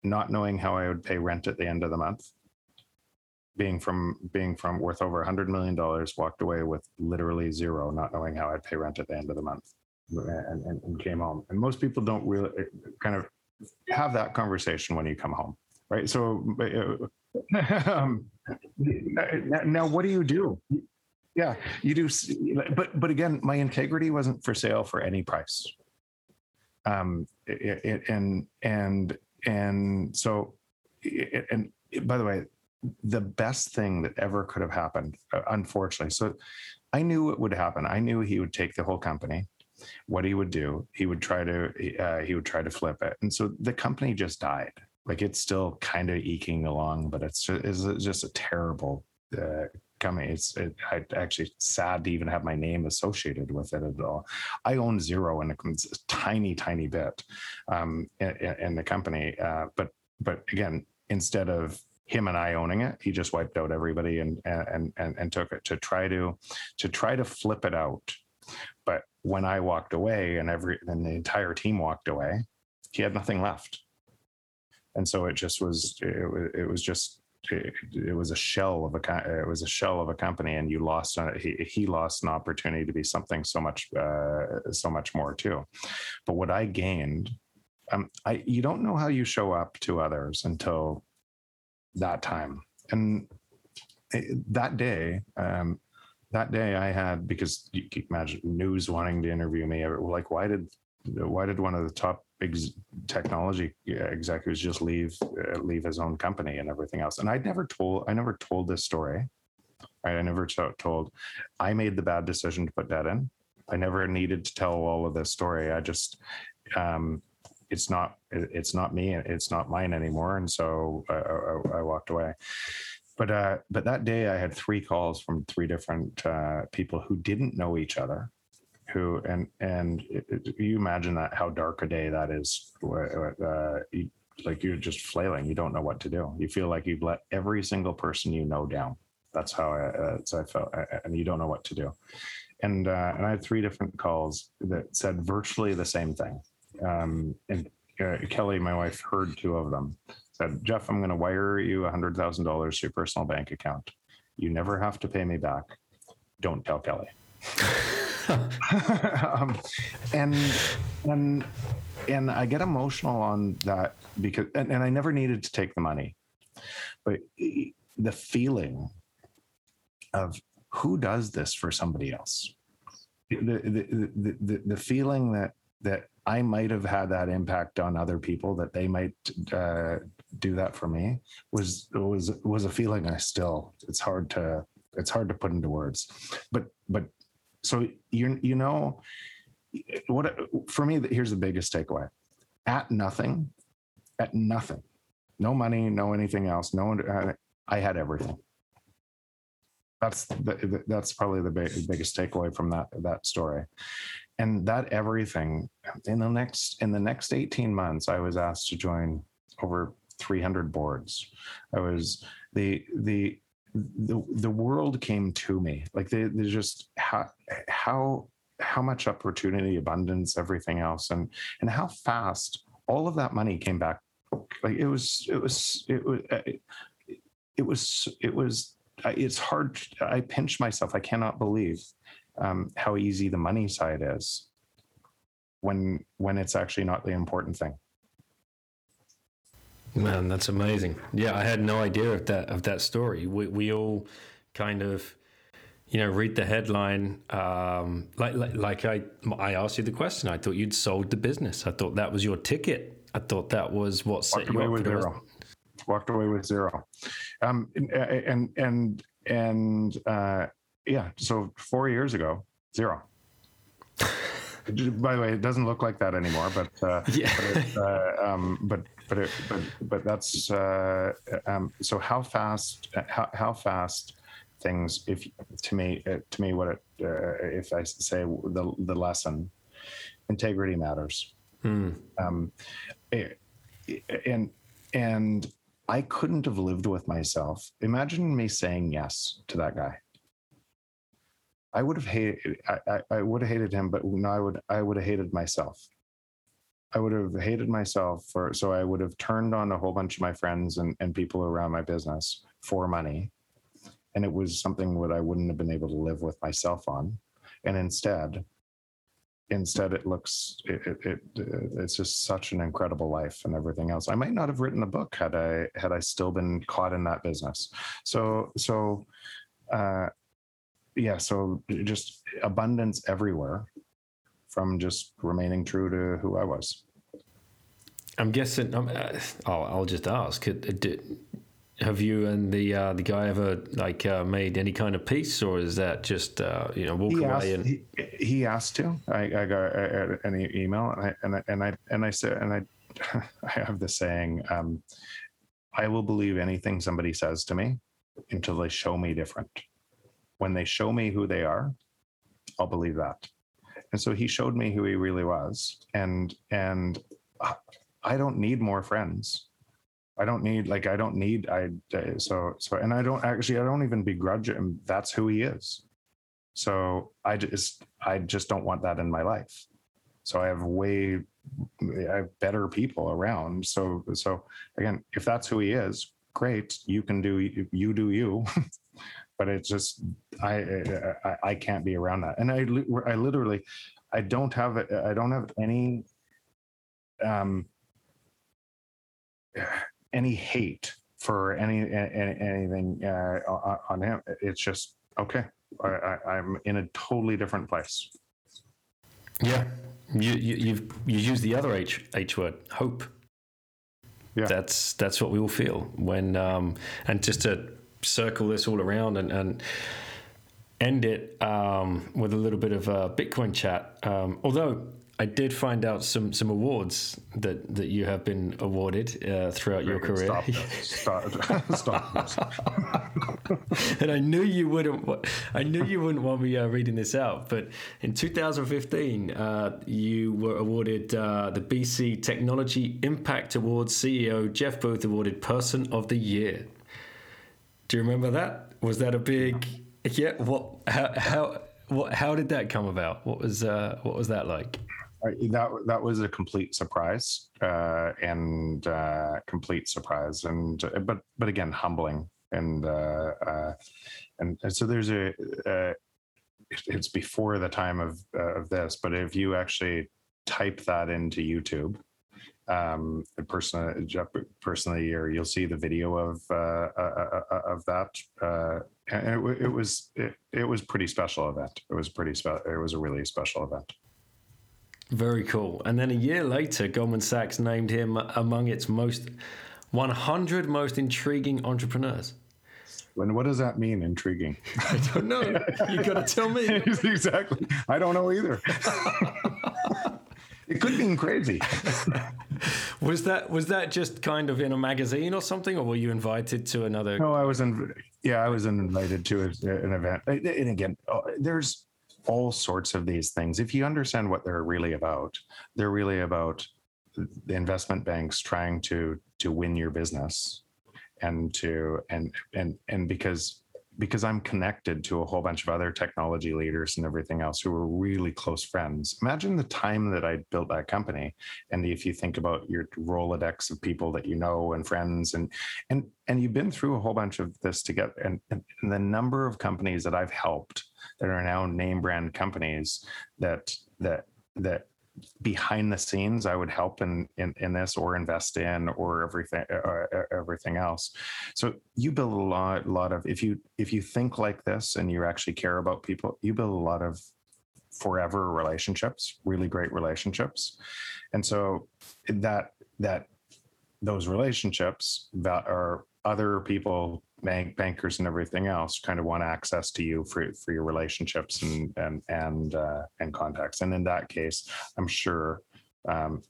not knowing how i would pay rent at the end of the month being from being from worth over a hundred million dollars walked away with literally zero not knowing how i'd pay rent at the end of the month and, and, and came home. And most people don't really eh, kind of have that conversation when you come home, right? So, um, now what do you do? Yeah, you do. But but again, my integrity wasn't for sale for any price. Um, it, it, and and and so, it, and by the way, the best thing that ever could have happened, uh, unfortunately. So, I knew it would happen. I knew he would take the whole company what he would do he would try to uh, he would try to flip it and so the company just died like it's still kind of eking along but it's just, it's just a terrible uh, company. It's it, I actually sad to even have my name associated with it at all. I own zero in a, tiny, tiny bit um, in, in the company. Uh, but but again, instead of him and I owning it, he just wiped out everybody and and and and took it to try to to try to flip it out. But when I walked away and every and the entire team walked away, he had nothing left. And so it just was it, was- it was just it, it was a shell of a it was a shell of a company and you lost on it he, he lost an opportunity to be something so much uh, so much more too but what i gained um, I you don't know how you show up to others until that time. And that day, um, that day I had because you imagine news wanting to interview me. Like, why did why did one of the top ex- technology executives just leave uh, leave his own company and everything else? And I'd never told I never told this story. Right? I never to- told. I made the bad decision to put that in. I never needed to tell all of this story. I just um, it's not it's not me it's not mine anymore and so i, I, I walked away. But uh but that day i had three calls from three different uh people who didn't know each other who and and it, it- you imagine that how dark a day that is uh, you, like you're just flailing you don't know what to do. You feel like you've let every single person you know down. That's how i uh, so i felt uh, and you don't know what to do. And uh, and i had three different calls that said virtually the same thing um, and uh, Kelly, my wife, heard two of them. Said, "Jeff, I'm going to wire you hundred thousand dollars to your personal bank account. You never have to pay me back. Don't tell Kelly." [LAUGHS] um, and and and I get emotional on that because and, and I never needed to take the money, but the feeling of who does this for somebody else, the the the, the, the feeling that that I might have had that impact on other people that they might uh, do that for me was was was a feeling I still it's hard to it's hard to put into words. But but so you you know what for me here's the biggest takeaway. At nothing at nothing no money no anything else no one I had everything. That's the, that's probably the big, biggest takeaway from that that story and that everything in the next in the next 18 months i was asked to join over 300 boards. I was the the the, the world came to me. Like they, they just how how how much opportunity abundance everything else and and how fast all of that money came back. Like it was it was it was it, was it was it's hard i pinch myself. I cannot believe um, how easy the money side is when when it's actually not the important thing Man, that's amazing. Yeah, I had no idea of that of that story. We we all kind of, you know, read the headline. Um, like, like like I I asked you the question. I thought you'd sold the business. I thought that was your ticket. I thought that was what set walked you away up with for the rest- zero walked away with zero um and and and, and uh yeah so four years ago zero by the way it doesn't look like that anymore but uh [LAUGHS] Yeah. but, it, uh, um, but but it, but but that's uh, um, so how fast how, how fast things if to me uh, to me what it uh, if I say the the lesson integrity matters Hmm. um, eh, and and I couldn't have lived with myself. Imagine me saying yes to that guy. I would have hated. I, I, I would have hated him, but no, I would. I would have hated myself. I would have hated myself for. So I would have turned on a whole bunch of my friends and, and people around my business for money, and it was something that I wouldn't have been able to live with myself on. And instead, instead it looks it, it, it uh, it's just such an incredible life and everything else i might not have written the book had i had i still been caught in that business so so uh yeah so just abundance everywhere from just remaining true to who i was I'm guessing. Um, uh, I'll, I'll just ask. uh, Did, have you and the uh, the guy ever like uh, made any kind of peace, or is that just uh, you know walk he away asked, and he, he asked to I, I got uh, an e- email and I, and I and I and I said and I [LAUGHS] I have the saying um, I will believe anything somebody says to me until they show me different when they show me who they are, I'll believe that. And so he showed me who he really was, and and I- don't need more friends. I don't need like I don't need I uh, so so and I don't actually I don't even begrudge him. That's who he is. So I just I just don't want that in my life. So I have way I have better people around. So so again, if that's who he is, great. You can do you do you. [LAUGHS] but it's just I, I I can't be around that. And I I literally I don't have I don't have any um any hate for any, any anything uh, on him. It's just okay. I, I, I'm in a totally different place. Yeah, you you you've you use the other H H word, hope. Yeah. That's that's what we all feel when um, and just to circle this all around and, and end it um, with a little bit of a Bitcoin chat. Um, although I did find out some some awards that that you have been awarded uh, throughout your career. Stop. [LAUGHS] Stop. [LAUGHS] Stop. and I knew you wouldn't. I knew you wouldn't want me uh, reading this out. But in 2015, uh, you were awarded uh, the BC Technology Impact Awards. CEO Jeff Booth awarded Person of the Year. Do you remember that? Was that a big? Yeah. What? How? How? What? How did that come about? What was? Uh, what was that like? I- that that was a complete surprise uh, and uh, complete surprise and uh, but but again humbling and uh, uh, and, and so there's a uh, it's before the time of uh, of this but if you actually type that into YouTube um the person person of the year you'll see the video of uh, uh, uh, of that uh and it, it was it, it was pretty special event it was pretty spe- it was a really special event Very cool. And then a year later, Goldman Sachs named him among its most 100 most intriguing entrepreneurs. And what does that mean? Intriguing. [LAUGHS] I don't know. you got to tell me. [LAUGHS] exactly. I don't know either. [LAUGHS] it could mean crazy. [LAUGHS] Was that was that just kind of in a magazine or something, or were you invited to another? No, I was in. Yeah, I was invited to an event. And again, uh, there's all sorts of these things. If you understand what they're really about, they're really about the investment banks trying to to win your business, and to and and and because because I'm connected to a whole bunch of other technology leaders and everything else who were really close friends. Imagine the time that I built that company. And if you think about your Rolodex of people that you know and friends and and and you've been through a whole bunch of this together and, and, the number of companies that I've helped that are now name brand companies that that that behind the scenes I would help in in, in this or invest in or everything uh, everything else. So you build a lot lot of if you if you think like this and you actually care about people, you build a lot of forever relationships, really great relationships. And so that that those relationships that are other people bank bankers and everything else kind of want access to you for for your relationships and and and uh, and contacts. And in that case i'm sure um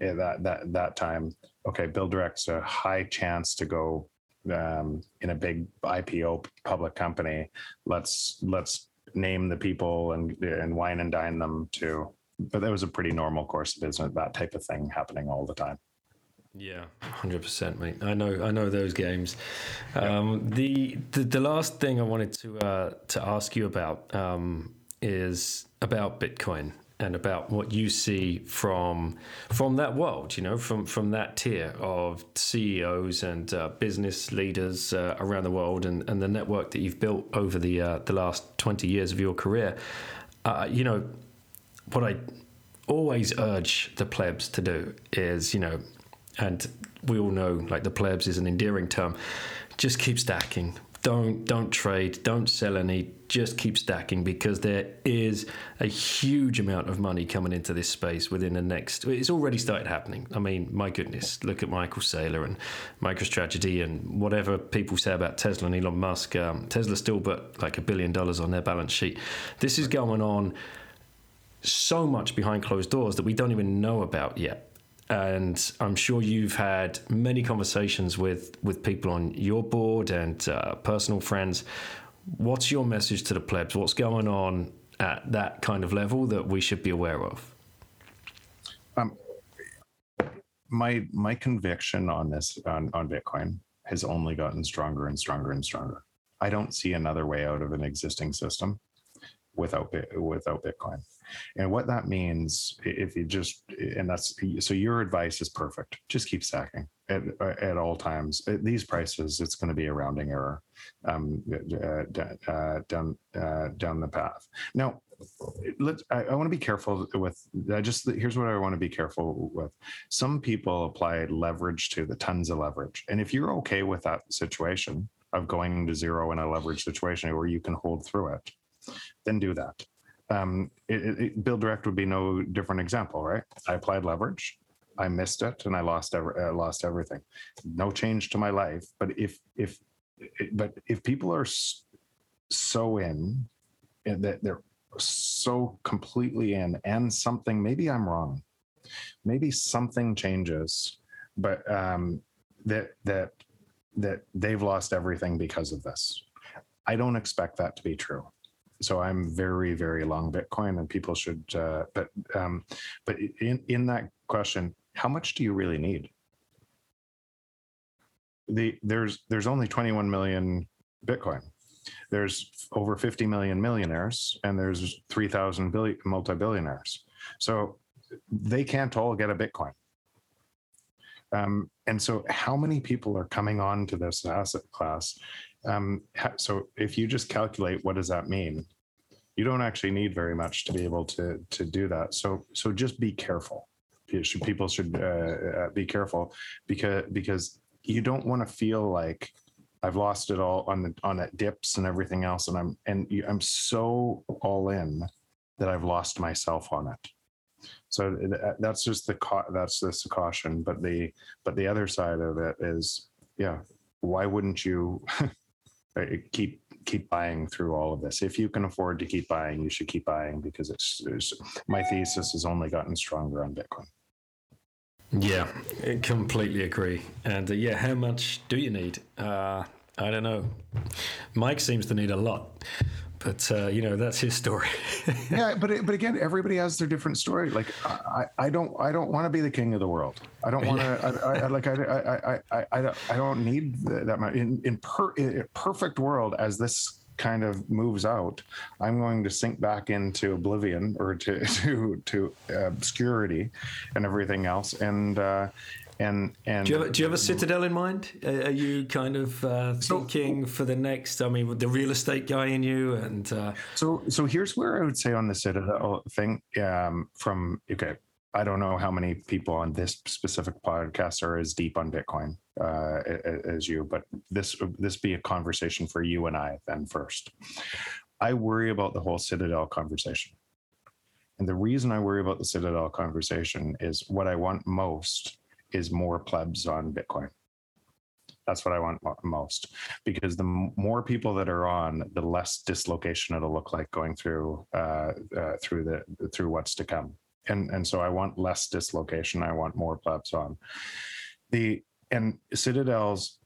that that that time okay BuildDirect's a high chance to go um in a big ipo public company. Let's let's name the people and and wine and dine them to but that was a pretty normal course of business that type of thing happening all the time Yeah, hundred percent, mate. I know, I know those games. Um, the, the the last thing I wanted to uh, to ask you about um, is about Bitcoin and about what you see from from that world. You know, from from that tier of CEOs and uh, business leaders uh, around the world, and, and the network that you've built over the uh, the last twenty years of your career. Uh, you know, what I always urge the plebs to do is, you know, and we all know like the plebs is an endearing term. Just keep stacking. Don't don't trade. Don't sell any. Just keep stacking because there is a huge amount of money coming into this space within the next. It's already started happening. I mean, my goodness, look at Michael Saylor and MicroStrategy and whatever people say about Tesla and Elon Musk. Um, Tesla still put like a billion dollars on their balance sheet. This is going on so much behind closed doors that we don't even know about yet. And I'm sure you've had many conversations with, with people on your board and uh, personal friends. what's your message to the plebs? What's going on at that kind of level that we should be aware of? Um, my my conviction on this on, on Bitcoin has only gotten stronger and stronger and stronger. I don't see another way out of an existing system without without Bitcoin. And what that means, if you just and that's so your advice is perfect. Just keep stacking at at all times. At these prices, it's going to be a rounding error um, uh, uh, down uh, down the path. Now, let's. I, I want to be careful with. I just here's what I want to be careful with. Some people apply leverage to the tons of leverage, and if you're okay with that situation of going to zero in a leverage situation where you can hold through it, then do that um, it, it, Build Direct would be no different example, right? I applied leverage, I missed it, and I lost every, uh, lost everything. No change to my life, but if if but if people are so in and that they're so completely in, and something maybe I'm wrong, maybe something changes, but um, that that that they've lost everything because of this. I don't expect that to be true so I'm very, very long Bitcoin, and people should. Uh, but um, but in in that question, how much do you really need? The there's there's only 21 million Bitcoin. There's over 50 million millionaires, and there's 3,000 billion multi-billionaires. So they can't all get a Bitcoin. Um, and so, how many people are coming on to this asset class um, so if you just calculate what does that mean, you don't actually need very much to be able to to do that. So so just be careful. People should uh, uh, be careful because because you don't want to feel like I've lost it all on the on that dips and everything else, and I'm and I'm so all in that I've lost myself on it. So that's just the that's the caution. But the but the other side of it is, yeah, why wouldn't you [LAUGHS] keep keep buying through all of this. If you can afford to keep buying, you should keep buying because it's, it's my thesis has only gotten stronger on Bitcoin. Yeah, I completely agree. And uh, yeah, how much do you need? Uh, I don't know. Mike seems to need a lot but uh, you know that's his story. [LAUGHS] yeah, but but again, everybody has their different story. Like I, I don't I don't want to be the king of the world. I don't want to. I, I, like I I I I I don't need that much. In in, per, in perfect world, as this kind of moves out, I'm going to sink back into oblivion or to [LAUGHS] to to obscurity and everything else. And uh, and and do you have, do you have a citadel in mind? Are you kind of uh, thinking so, for the next? I mean, with the real estate guy in you, and uh, so so here's where I would say on the citadel thing. Um, from okay, I don't know how many people on this specific podcast are as deep on Bitcoin uh, as you, but this this be a conversation for you and I then first. I worry about the whole citadel conversation. And the reason I worry about the Citadel conversation is what I want most is more plebs on Bitcoin. That's what I want most because the more people that are on, the less dislocation it'll look like going through uh, uh, through the through what's to come. And and so I want less dislocation. I want more plebs on. The and citadels.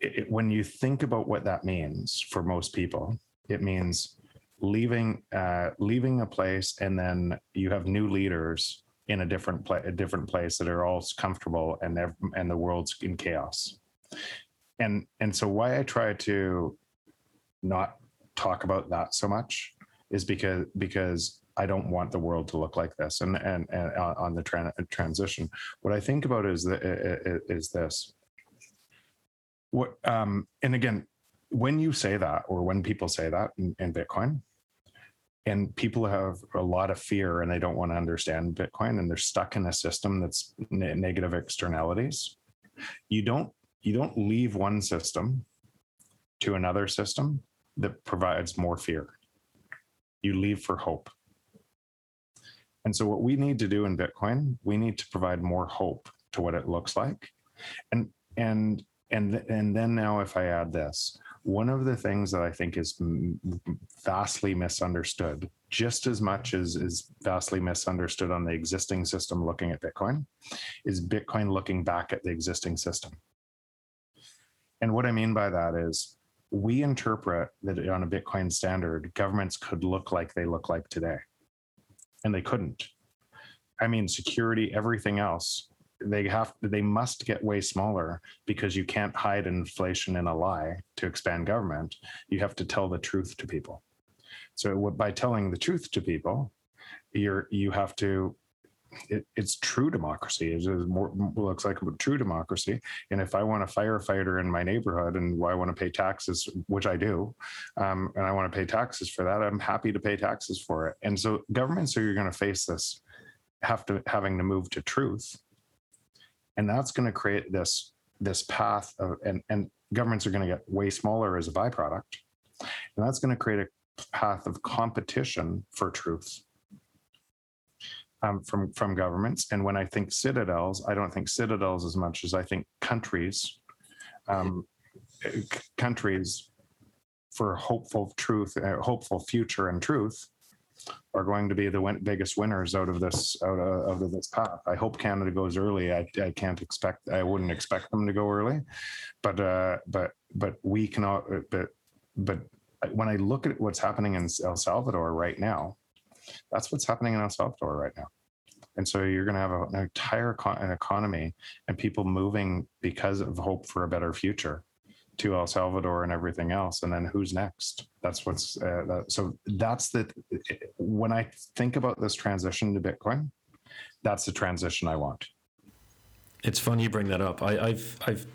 It, when you think about what that means for most people, it means leaving uh, leaving a place and then you have new leaders in a different place, a different place that are all comfortable and and the world's in chaos. And and so why I try to not talk about that so much is because because I don't want the world to look like this. And and, and on the tra- transition, what I think about is this. What um and again, when you say that, or when people say that in, in Bitcoin, and people have a lot of fear and they don't want to understand bitcoin and they're stuck in a system that's ne- negative externalities. You don't you don't leave one system to another system that provides more fear. You leave for hope. And so what we need to do in bitcoin we need to provide more hope to what it looks like. And and and and then now if i add this one of the things that I think is vastly misunderstood, just as much as is vastly misunderstood on the existing system looking at Bitcoin, is Bitcoin looking back at the existing system. And what I mean by that is we interpret that on a Bitcoin standard, governments could look like they look like today, and they couldn't. I mean, security, everything else, they have they must get way smaller because you can't hide inflation in a lie to expand government. You have to tell the truth to people. So by telling the truth to people, you're you have to. It, it's true democracy. It is more looks like true democracy. And if I want a firefighter in my neighborhood and I want to pay taxes, which I do, um, and I want to pay taxes for that, I'm happy to pay taxes for it. And so governments are going to face this, have to having to move to truth, and that's going to create this this path of and and governments are going to get way smaller as a byproduct, and that's going to create a path of competition for truth um, from from governments. And when I think citadels, I don't think citadels as much as I think countries, um, c- countries for hopeful truth, uh, hopeful future and truth are going to be the win- biggest winners out of this out of, out of this path. I hope Canada goes early. I, I can't expect. I wouldn't expect them to go early, but uh, but but we cannot. But but when I look at what's happening in El Salvador right now, that's what's happening in El Salvador right now. And so you're going to have an entire co- an economy and people moving because of hope for a better future to El Salvador and everything else. And then who's next? That's what's uh, that, so that's the when I think about this transition to Bitcoin, that's the transition I want. It's funny you bring that up. I, I've I've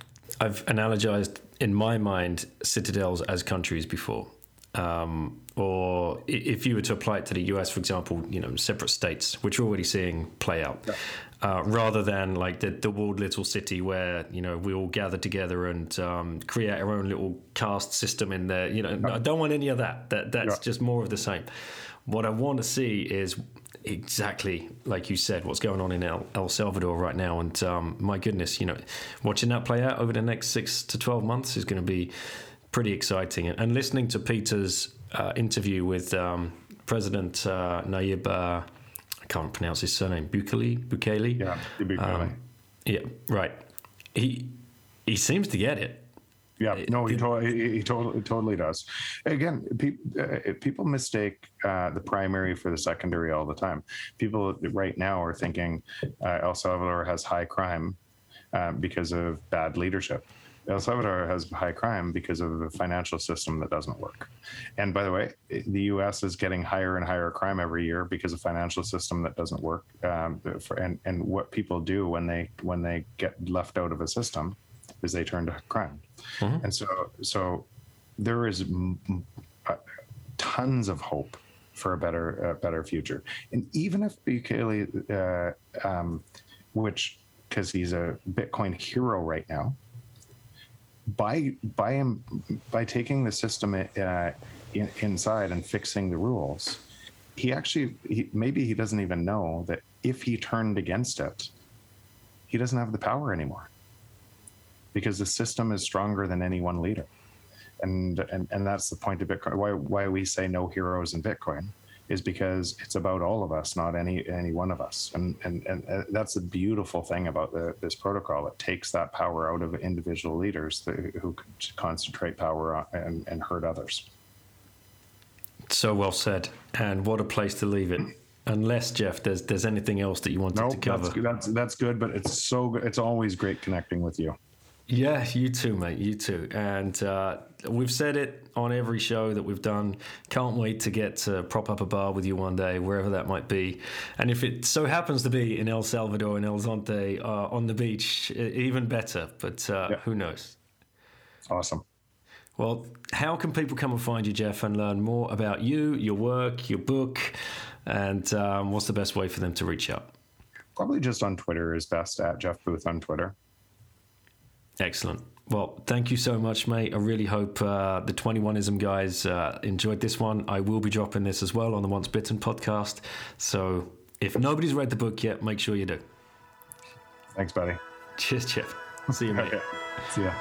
I've analogized in my mind citadels as countries before. Um, or if you were to apply it to the US, for example, you know, separate states, which we're already seeing play out, uh, rather than like the, the walled little city where, you know, we all gather together and um, create our own little caste system in there. You know, I don't want any of that. That That's Yeah. just more of the same. What I want to see is exactly like you said, what's going on in El, El Salvador right now. And um, my goodness, you know, watching that play out over the next six to 12 months is going to be pretty exciting. And, and listening to Peter's uh, interview with um, President uh, Nayib, uh, can't pronounce his surname, Bukele, Bukele. Yeah, it'd Um, yeah, right. He he seems to get it. Yeah, no, he, to- he, he totally, totally does. Again, pe- uh, people mistake uh, the primary for the secondary all the time. People right now are thinking uh, El Salvador has high crime uh, because of bad leadership. El Salvador has high crime because of a financial system that doesn't work. And by the way, the U.S. is getting higher and higher crime every year because of financial system that doesn't work. Um, for, and and what people do when they when they get left out of a system is they turn to crime. And so, so there is uh, tons of hope for a better, uh, better future. And even if Bukele, uh, um, which because he's a Bitcoin hero right now, by by him by taking the system uh, in, inside and fixing the rules, he actually he, maybe he doesn't even know that if he turned against it, he doesn't have the power anymore because the system is stronger than any one leader. And, and and that's the point of Bitcoin. Why why we say no heroes in Bitcoin is because it's about all of us, not any any one of us. And and and uh, that's the beautiful thing about the, this protocol. It takes that power out of individual leaders that, who could concentrate power on, and and hurt others. So well said. And what a place to leave it. Unless Jeff, there's there's anything else that you wanted No, to cover. that's that's that's good. But it's so good. It's always great connecting with you. Yeah, you too, mate. You too. And uh, we've said it on every show that we've done. Can't wait to get to prop up a bar with you one day, wherever that might be. And if it so happens to be in El Salvador, in El Zonte, uh, on the beach, even better. But uh, Yeah. who knows? Awesome. Well, how can people come and find you, Jeff, and learn more about you, your work, your book, and um, what's the best way for them to reach out? Probably just on Twitter is best at Jeff Booth on Twitter. Excellent. Well, thank you so much, mate. I really hope uh, the 21ism guys uh, enjoyed this one. I will be dropping this as well on the Once Bitten podcast. So if nobody's read the book yet, make sure you do. Thanks, buddy. Cheers, Jeff. See you, mate. Okay. See ya.